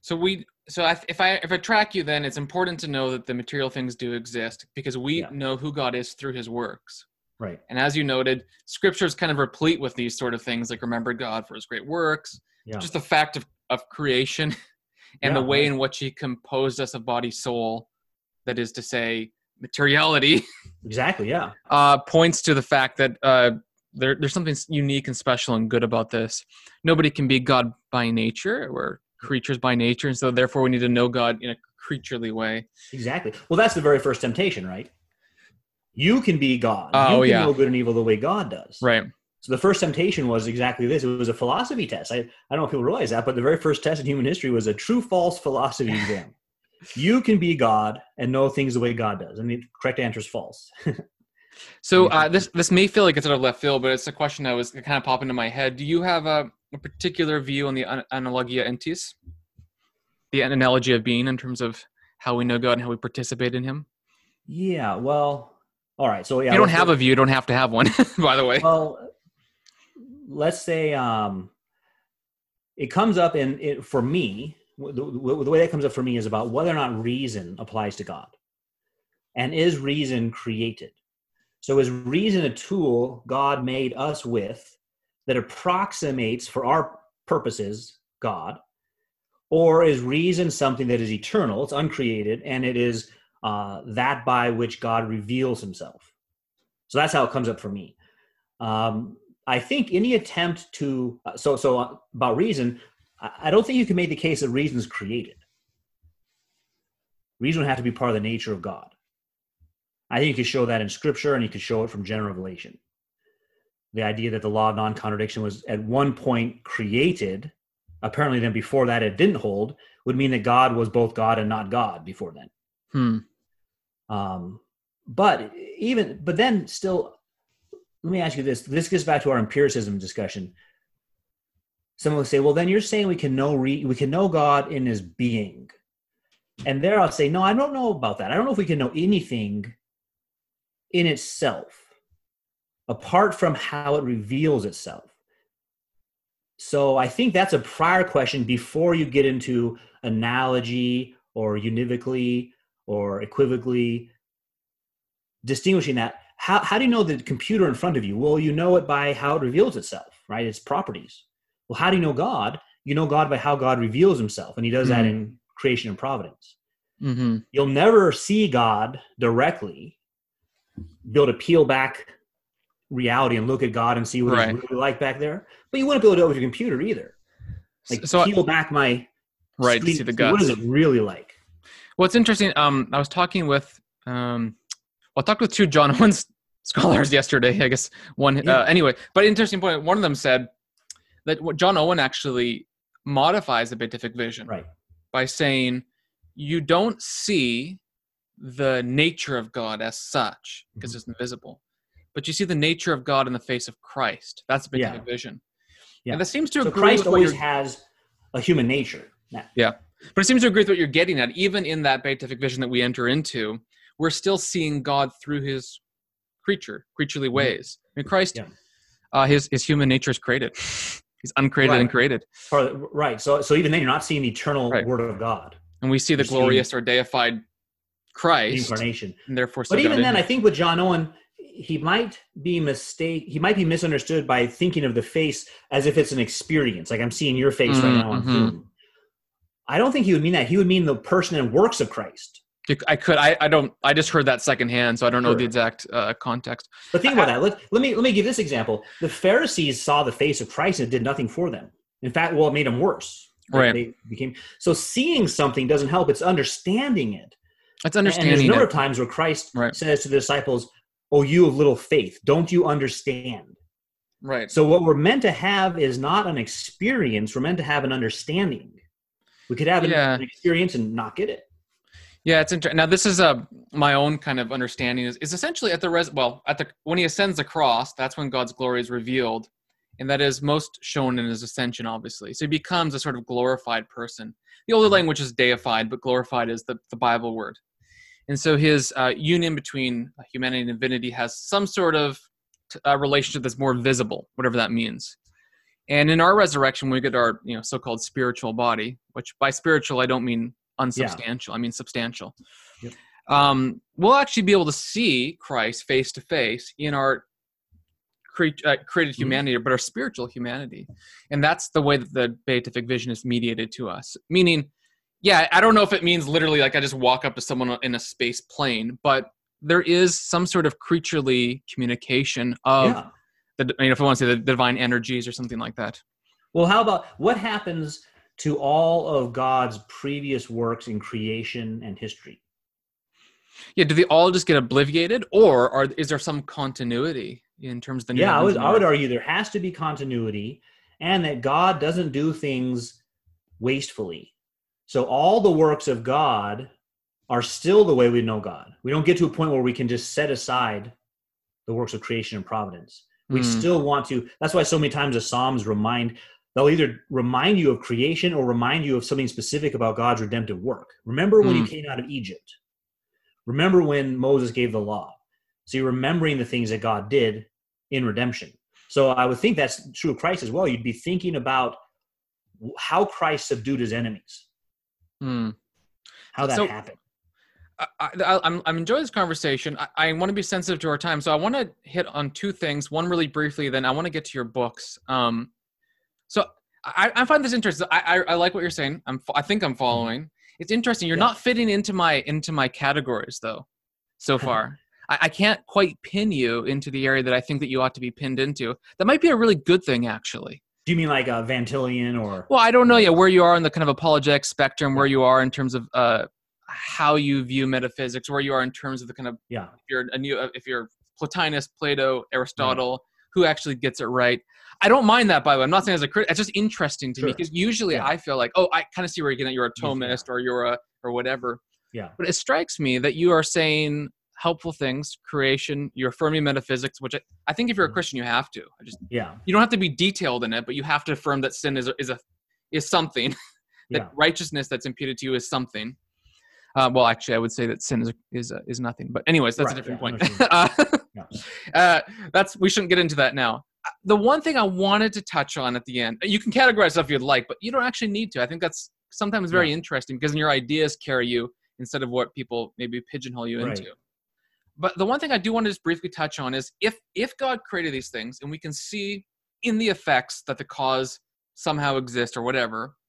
So we. So if I if I track you, then it's important to know that the material things do exist because we yeah. know who God is through His works. Right. And as you noted, Scripture is kind of replete with these sort of things, like remember God for His great works. Yeah. Just the fact of of creation and yeah, the way right. in which he composed us of body soul that is to say materiality exactly yeah uh, points to the fact that uh, there, there's something unique and special and good about this nobody can be god by nature we're creatures by nature and so therefore we need to know god in a creaturely way exactly well that's the very first temptation right you can be god oh, you can yeah. know good and evil the way god does right so the first temptation was exactly this. It was a philosophy test. I, I don't know if people realize that, but the very first test in human history was a true false philosophy exam. You can be God and know things the way God does. And the correct answer is false. so uh, this this may feel like it's out of left field, but it's a question that was kind of popping into my head. Do you have a, a particular view on the analogia entis, the analogy of being in terms of how we know God and how we participate in Him? Yeah. Well, all right. So yeah, you don't have a view. You don't have to have one. by the way. Well, let's say um, it comes up in it, for me the, the way that comes up for me is about whether or not reason applies to god and is reason created so is reason a tool god made us with that approximates for our purposes god or is reason something that is eternal it's uncreated and it is uh, that by which god reveals himself so that's how it comes up for me um, I think any attempt to uh, so so uh, about reason, I don't think you can make the case that reason is created. Reason would have to be part of the nature of God. I think you could show that in Scripture, and you could show it from general revelation. The idea that the law of non-contradiction was at one point created, apparently then before that it didn't hold, would mean that God was both God and not God before then. Hmm. Um, but even but then still let me ask you this. This gets back to our empiricism discussion. Someone will say, "Well, then you're saying we can know re- we can know God in His being," and there I'll say, "No, I don't know about that. I don't know if we can know anything in itself apart from how it reveals itself." So I think that's a prior question before you get into analogy or univocally or equivocally distinguishing that how, how do you know the computer in front of you? Well, you know it by how it reveals itself, right? Its properties. Well, how do you know God? You know God by how God reveals himself, and he does mm-hmm. that in creation and providence. Mm-hmm. You'll never see God directly, be able to peel back reality and look at God and see what right. He's really like back there. But you wouldn't be able to do it with your computer either. Like so peel I, back my right screen, to see the guts. What is it really like? It's interesting. Um, I was talking with um, well, I talked with two John Owens scholars yesterday. I guess one. Yeah. Uh, anyway, but interesting point. One of them said that John Owen actually modifies the beatific vision right. by saying you don't see the nature of God as such because mm-hmm. it's invisible, but you see the nature of God in the face of Christ. That's beatific yeah. vision. Yeah. And that seems to so agree Christ always has a human nature. Yeah. yeah. But it seems to agree with what you're getting at. Even in that beatific vision that we enter into, we're still seeing God through his creature, creaturely mm-hmm. ways. I mean, Christ, yeah. uh, his, his human nature is created. He's uncreated right. and created. Right. So, so even then, you're not seeing the eternal right. Word of God. And we see the you're glorious or deified Christ, incarnation. And therefore, but even then, I think with John Owen, he might be mistake. He might be misunderstood by thinking of the face as if it's an experience. Like I'm seeing your face mm-hmm. right now on mm-hmm. I don't think he would mean that. He would mean the person and works of Christ. I could. I, I don't. I just heard that secondhand, so I don't know the exact uh, context. But think about I, that. Let, let me let me give this example. The Pharisees saw the face of Christ and it did nothing for them. In fact, well, it made them worse. Right. They became so seeing something doesn't help. It's understanding it. That's understanding. And there's a number of times where Christ right. says to the disciples, "Oh, you of little faith, don't you understand?" Right. So what we're meant to have is not an experience. We're meant to have an understanding. We could have an, yeah. an experience and not get it. Yeah, it's interesting. Now, this is a uh, my own kind of understanding is, is essentially at the res well at the when he ascends the cross, that's when God's glory is revealed, and that is most shown in his ascension, obviously. So he becomes a sort of glorified person. The older language is deified, but glorified is the, the Bible word. And so his uh, union between humanity and divinity has some sort of uh, relationship that's more visible, whatever that means. And in our resurrection, we get our you know so-called spiritual body, which by spiritual I don't mean unsubstantial. Yeah. I mean substantial. Yep. Um, we'll actually be able to see Christ face to face in our cre- uh, created mm-hmm. humanity, mm-hmm. but our spiritual humanity, and that's the way that the beatific vision is mediated to us. Meaning, yeah, I don't know if it means literally like I just walk up to someone in a space plane, but there is some sort of creaturely communication of yeah. The, I mean, if I want to say the divine energies or something like that. Well, how about what happens to all of God's previous works in creation and history. Yeah, do they all just get obliviated, or are, is there some continuity in terms of the? Yeah, I would, I would argue there has to be continuity, and that God doesn't do things wastefully. So all the works of God are still the way we know God. We don't get to a point where we can just set aside the works of creation and providence. We mm. still want to. That's why so many times the Psalms remind they'll either remind you of creation or remind you of something specific about God's redemptive work. Remember when mm. you came out of Egypt. Remember when Moses gave the law. So you're remembering the things that God did in redemption. So I would think that's true of Christ as well. You'd be thinking about how Christ subdued his enemies. Mm. How that so, happened. I, am I'm enjoying this conversation. I, I want to be sensitive to our time, so I want to hit on two things. One really briefly, then I want to get to your books. Um, so I, I find this interesting. I, I, I like what you're saying. I'm I think I'm following. It's interesting. You're yeah. not fitting into my into my categories though, so far. I, I can't quite pin you into the area that I think that you ought to be pinned into. That might be a really good thing, actually. Do you mean like a Van Tillian or? Well, I don't know yet where you are in the kind of apologetic spectrum, where you are in terms of uh, how you view metaphysics, where you are in terms of the kind of yeah. If you're a new, if you're Plotinus, Plato, Aristotle, who actually gets it right. I don't mind that, by the way. I'm not saying as a critic. It's just interesting to sure. me because usually yeah. I feel like, oh, I kind of see where you're getting. At. You're a Thomist yeah. or you're a or whatever. Yeah. But it strikes me that you are saying helpful things, creation. You're affirming metaphysics, which I, I think if you're a mm-hmm. Christian, you have to. I just yeah. You don't have to be detailed in it, but you have to affirm that sin is a, is a is something. that yeah. righteousness that's imputed to you is something. Uh, well, actually, I would say that sin is is uh, is nothing. But anyways, that's right, a different yeah, point. uh, uh, that's we shouldn't get into that now the one thing I wanted to touch on at the end, you can categorize stuff you'd like, but you don't actually need to. I think that's sometimes very yeah. interesting because your ideas carry you instead of what people maybe pigeonhole you right. into. But the one thing I do want to just briefly touch on is if if God created these things and we can see in the effects that the cause somehow exists or whatever, uh,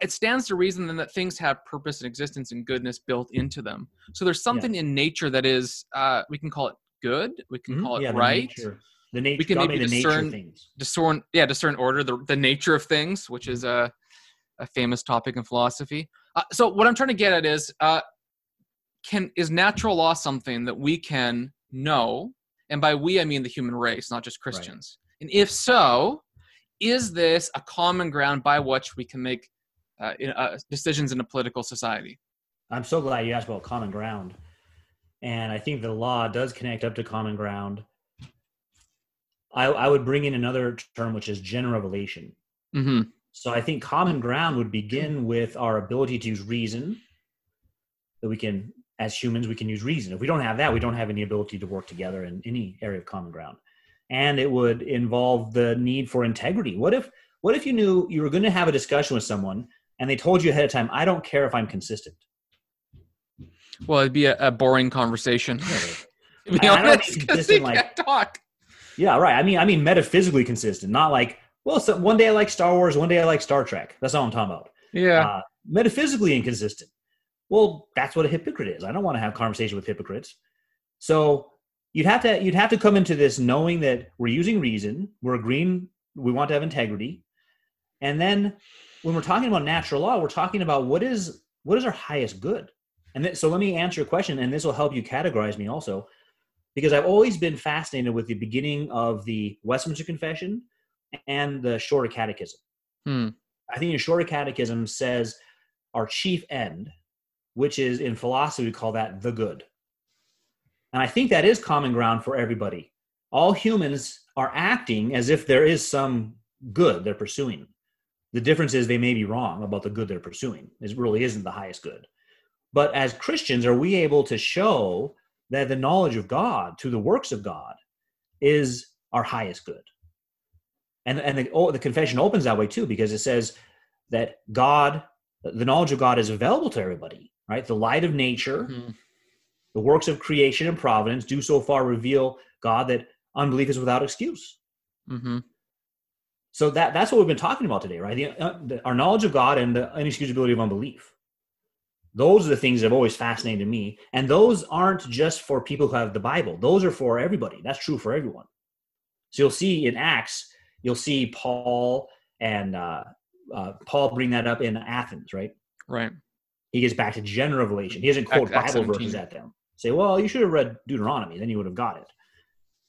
it stands to reason then that things have purpose and existence and goodness built into them. So there's something yeah. in nature that is uh, we can call it good, we can mm-hmm. call it yeah, right. Nature the nature we can maybe discern discern yeah discern order the, the nature of things which is a, a famous topic in philosophy uh, so what i'm trying to get at is uh, can is natural law something that we can know and by we i mean the human race not just christians right. and if so is this a common ground by which we can make uh, in, uh, decisions in a political society i'm so glad you asked about common ground and i think the law does connect up to common ground I, I would bring in another term, which is general revelation. Mm-hmm. So I think common ground would begin with our ability to use reason. That we can, as humans, we can use reason. If we don't have that, we don't have any ability to work together in any area of common ground. And it would involve the need for integrity. What if, what if you knew you were going to have a discussion with someone and they told you ahead of time, "I don't care if I'm consistent." Well, it'd be a, a boring conversation. to be I, honest, because you like, can't talk. Yeah, right. I mean, I mean, metaphysically consistent, not like, well, so one day I like Star Wars, one day I like Star Trek. That's all I'm talking about. Yeah. Uh, metaphysically inconsistent. Well, that's what a hypocrite is. I don't want to have conversation with hypocrites. So you'd have to you'd have to come into this knowing that we're using reason, we're agreeing, we want to have integrity, and then when we're talking about natural law, we're talking about what is what is our highest good. And th- so let me answer your question, and this will help you categorize me also, because I've always been fascinated with the beginning of the Westminster Confession and the Shorter Catechism. Hmm. I think the Shorter Catechism says our chief end, which is in philosophy we call that the good. And I think that is common ground for everybody. All humans are acting as if there is some good they're pursuing. The difference is they may be wrong about the good they're pursuing. It really isn't the highest good. But as Christians, are we able to show that the knowledge of God through the works of God is our highest good? And, and the, oh, the confession opens that way too, because it says that God, the knowledge of God is available to everybody, right? The light of nature, mm-hmm. the works of creation and providence do so far reveal God that unbelief is without excuse. Mm-hmm. So that that's what we've been talking about today, right? The, uh, the, our knowledge of God and the inexcusability of unbelief. Those are the things that have always fascinated me, and those aren't just for people who have the Bible. Those are for everybody. That's true for everyone. So you'll see in Acts, you'll see Paul and uh, uh, Paul bring that up in Athens, right? Right. He gets back to general revelation. He doesn't quote Bible verses at them. Say, well, you should have read Deuteronomy, then you would have got it.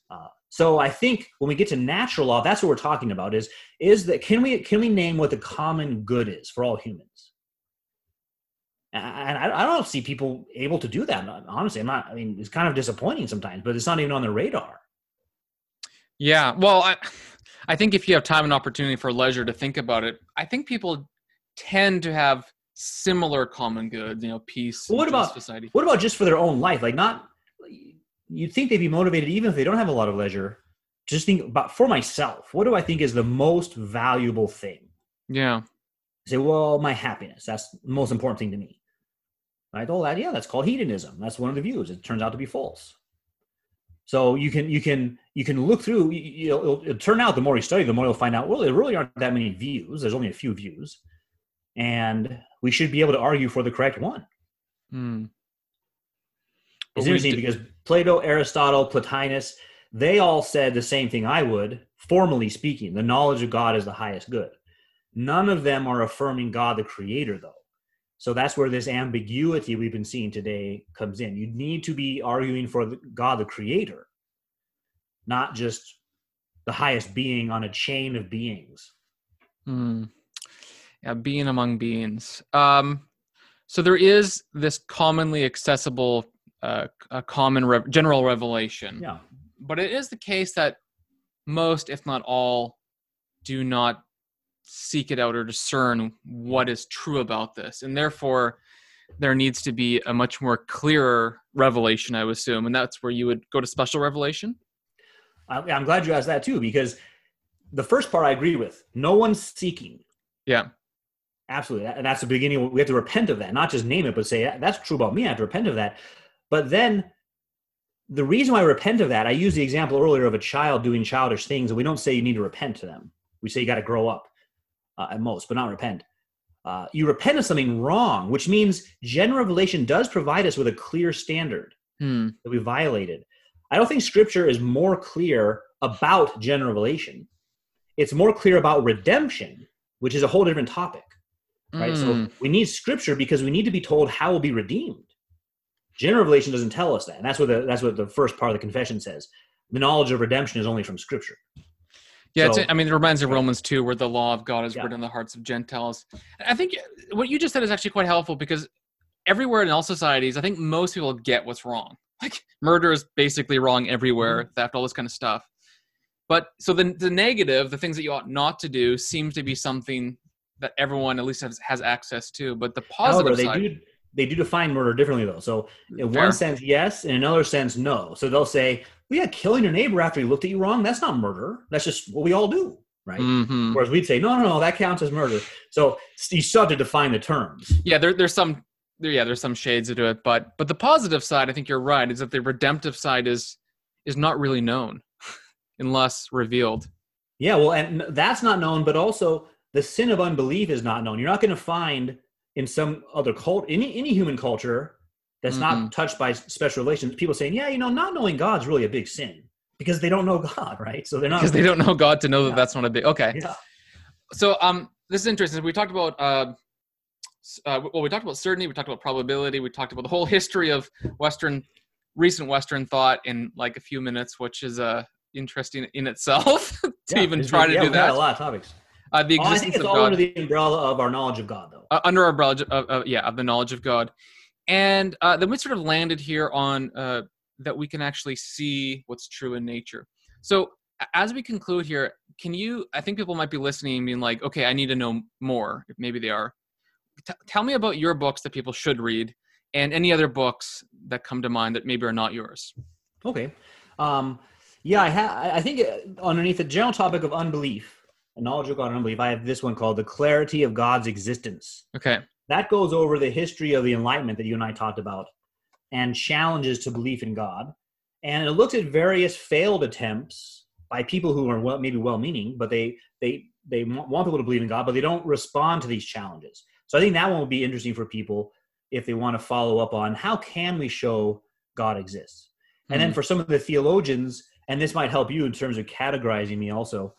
Uh, so I think when we get to natural law, that's what we're talking about. Is is that can we can we name what the common good is for all humans? And I, I don't see people able to do that. Uh, honestly, I'm not. I mean, it's kind of disappointing sometimes, but it's not even on their radar. Yeah, well, I, I think if you have time and opportunity for leisure to think about it, I think people tend to have similar common goods. You know, peace. Well, what about society? What about just for their own life? Like, not you'd think they'd be motivated even if they don't have a lot of leisure. Just think about for myself. What do I think is the most valuable thing? Yeah. I say, well, my happiness. That's the most important thing to me. right all that, yeah, that's called hedonism. That's one of the views. It turns out to be false. So you can you can you can look through. You know, it'll, it'll turn out the more you study, the more you'll find out. Well, there really aren't that many views. There's only a few views, and we should be able to argue for the correct one. Hmm. It's interesting because Plato, Aristotle, Plotinus, they all said the same thing I would, formally speaking. The knowledge of God is the highest good. None of them are affirming God the creator, though. So that's where this ambiguity we've been seeing today comes in. You need to be arguing for God the creator, not just the highest being on a chain of beings. Hmm. Yeah, being among beings. Um, so there is this commonly accessible a, a common re- general revelation. Yeah. But it is the case that most, if not all, do not seek it out or discern what is true about this. And therefore, there needs to be a much more clearer revelation, I would assume. And that's where you would go to special revelation. I'm glad you asked that too, because the first part I agree with. No one's seeking. Yeah. Absolutely. And that's the beginning. We have to repent of that, not just name it, but say, that's true about me. I have to repent of that. But then the reason why I repent of that, I used the example earlier of a child doing childish things, and we don't say you need to repent to them. We say you got to grow up uh, at most, but not repent. Uh, you repent of something wrong, which means general revelation does provide us with a clear standard hmm. that we violated. I don't think scripture is more clear about general revelation. It's more clear about redemption, which is a whole different topic. Right. Mm. So hmm. we need scripture because we need to be told how we'll be redeemed. General revelation doesn't tell us that. And that's what the that's what the first part of the confession says. The knowledge of redemption is only from scripture. Yeah, so, I mean, it reminds me of Romans 2, where the law of God is yeah. written in the hearts of Gentiles. I think what you just said is actually quite helpful because everywhere in all societies, I think most people get what's wrong. Like murder is basically wrong everywhere, mm-hmm. theft, all this kind of stuff. But so the, the negative, the things that you ought not to do, seems to be something that everyone at least has, has access to. But the positive However, they side, do they do define murder differently though. So in Fair. one sense, yes, in another sense, no. So they'll say, well, yeah, killing your neighbor after he looked at you wrong, that's not murder. That's just what we all do, right? Mm-hmm. Whereas we'd say, no, no, no, that counts as murder. So you still have to define the terms. Yeah, there, there's some there, yeah, there's some shades to it, but but the positive side, I think you're right, is that the redemptive side is is not really known unless revealed. Yeah, well, and that's not known, but also the sin of unbelief is not known. You're not going to find in some other cult, any any human culture that's mm-hmm. not touched by special relations, people saying, "Yeah, you know, not knowing God's really a big sin." Because they don't know God, right? So they're not because they don't know God to know yeah. that that's not a big. Okay. Yeah. So um, this is interesting. We talked about uh, uh, well, we talked about certainty, we talked about probability, we talked about the whole history of Western, recent Western thought in like a few minutes, which is uh, interesting in itself to yeah, even try to yeah, do that. a lot of topics. Uh, the existence oh, I think it's of all God. under the umbrella of our knowledge of God, though. Uh, under our umbrella, of, of, yeah, of the knowledge of God, and uh, then we sort of landed here on uh, that we can actually see what's true in nature. So as we conclude here, can you? I think people might be listening and being like, okay, I need to know more. If maybe they are. T- tell me about your books that people should read, and any other books that come to mind that maybe are not yours. Okay. Um, yeah, I have. I think uh, underneath the general topic of unbelief, knowledge of God and unbelief, I have this one called The Clarity of God's Existence. Okay. That goes over the history of the Enlightenment that you and I talked about and challenges to belief in God. And it looks at various failed attempts by people who are well, maybe well meaning, but they, they, they want people to believe in God, but they don't respond to these challenges. So I think that one will be interesting for people if they want to follow up on how can we show God exists. And mm-hmm. then hmm. for some of the theologians, and this might help you in terms of categorizing me also,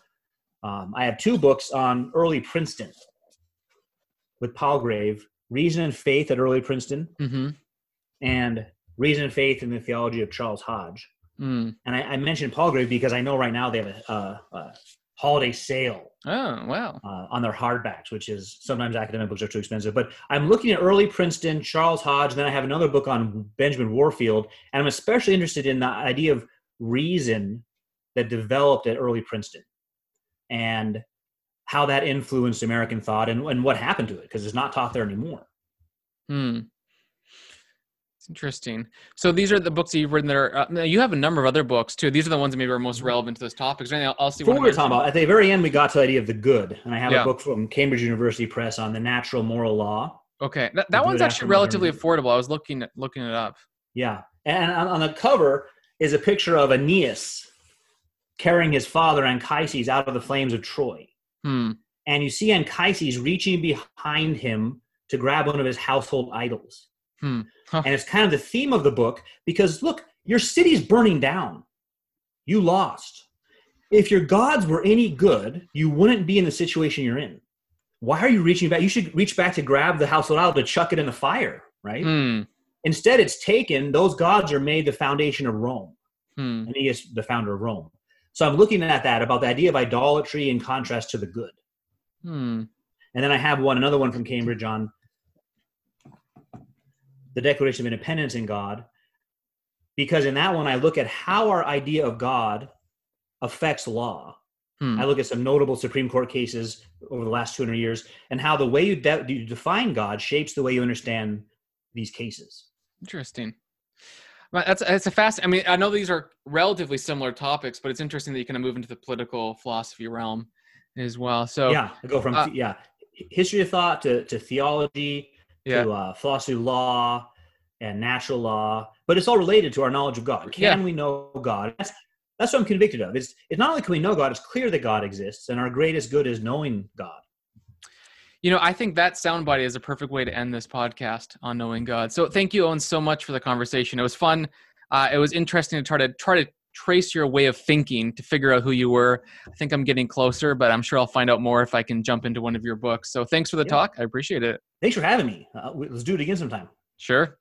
um, I have two books on early Princeton with Palgrave Reason and Faith at Early Princeton mm-hmm. and Reason and Faith in the Theology of Charles Hodge. Mm. And I, I, mentioned Palgrave because I know right now they have a, a, a holiday sale. Oh, wow. Uh, on their hardbacks, which is sometimes academic books are too expensive. But I'm looking at early Princeton, Charles Hodge, and then I have another book on Benjamin Warfield. And I'm especially interested in the idea of reason that developed at early Princeton and how that influenced American thought and, and what happened to it because it's not taught there anymore. Hmm. It's interesting. So these are the books that you've written that are, uh, you have a number of other books too. These are the ones that maybe are most mm-hmm. relevant to those topics. Anything else you want we were talking about, at the very end, we got to the idea of the good. And I have yeah. a book from Cambridge University Press on the natural moral law. Okay. That, that one's actually relatively affordable. I was looking at, looking it up. Yeah. And on the cover is a picture of Aeneas carrying his father Anchises out of the flames of Troy. Hmm. And you see Anchises reaching behind him to grab one of his household idols. Hmm. Huh. And it's kind of the theme of the book because look, your city's burning down. You lost. If your gods were any good, you wouldn't be in the situation you're in. Why are you reaching back? You should reach back to grab the household idol to chuck it in the fire, right? Hmm. Instead, it's taken, those gods are made the foundation of Rome. Hmm. And he is the founder of Rome. So I'm looking at that about the idea of idolatry in contrast to the good. Hmm. And then I have one, another one from Cambridge on the Declaration of Independence in God, because in that one I look at how our idea of God affects law. Hmm. I look at some notable Supreme Court cases over the last 200 years and how the way you, de- you define God shapes the way you understand these cases. Interesting. That's it's a fast. I mean, I know these are relatively similar topics, but it's interesting that you kind of move into the political philosophy realm as well. So yeah, I go from uh, yeah history of thought to to theology yeah. to uh, philosophy, law, and natural law. But it's all related to our knowledge of God. Can yeah. we know God? That's that's what I'm convicted of. It's it's not only can we know God, it's clear that God exists, and our greatest good is knowing God. You know, I think that soundbite is a perfect way to end this podcast on knowing God. So thank you, Owen, so much for the conversation. It was fun. Uh, it was interesting to try to try to trace your way of thinking to figure out who you were. I think I'm getting closer, but I'm sure I'll find out more if I can jump into one of your books. So thanks for the yeah. talk. I appreciate it. Thanks for having me. Uh, let's do it again sometime. Sure.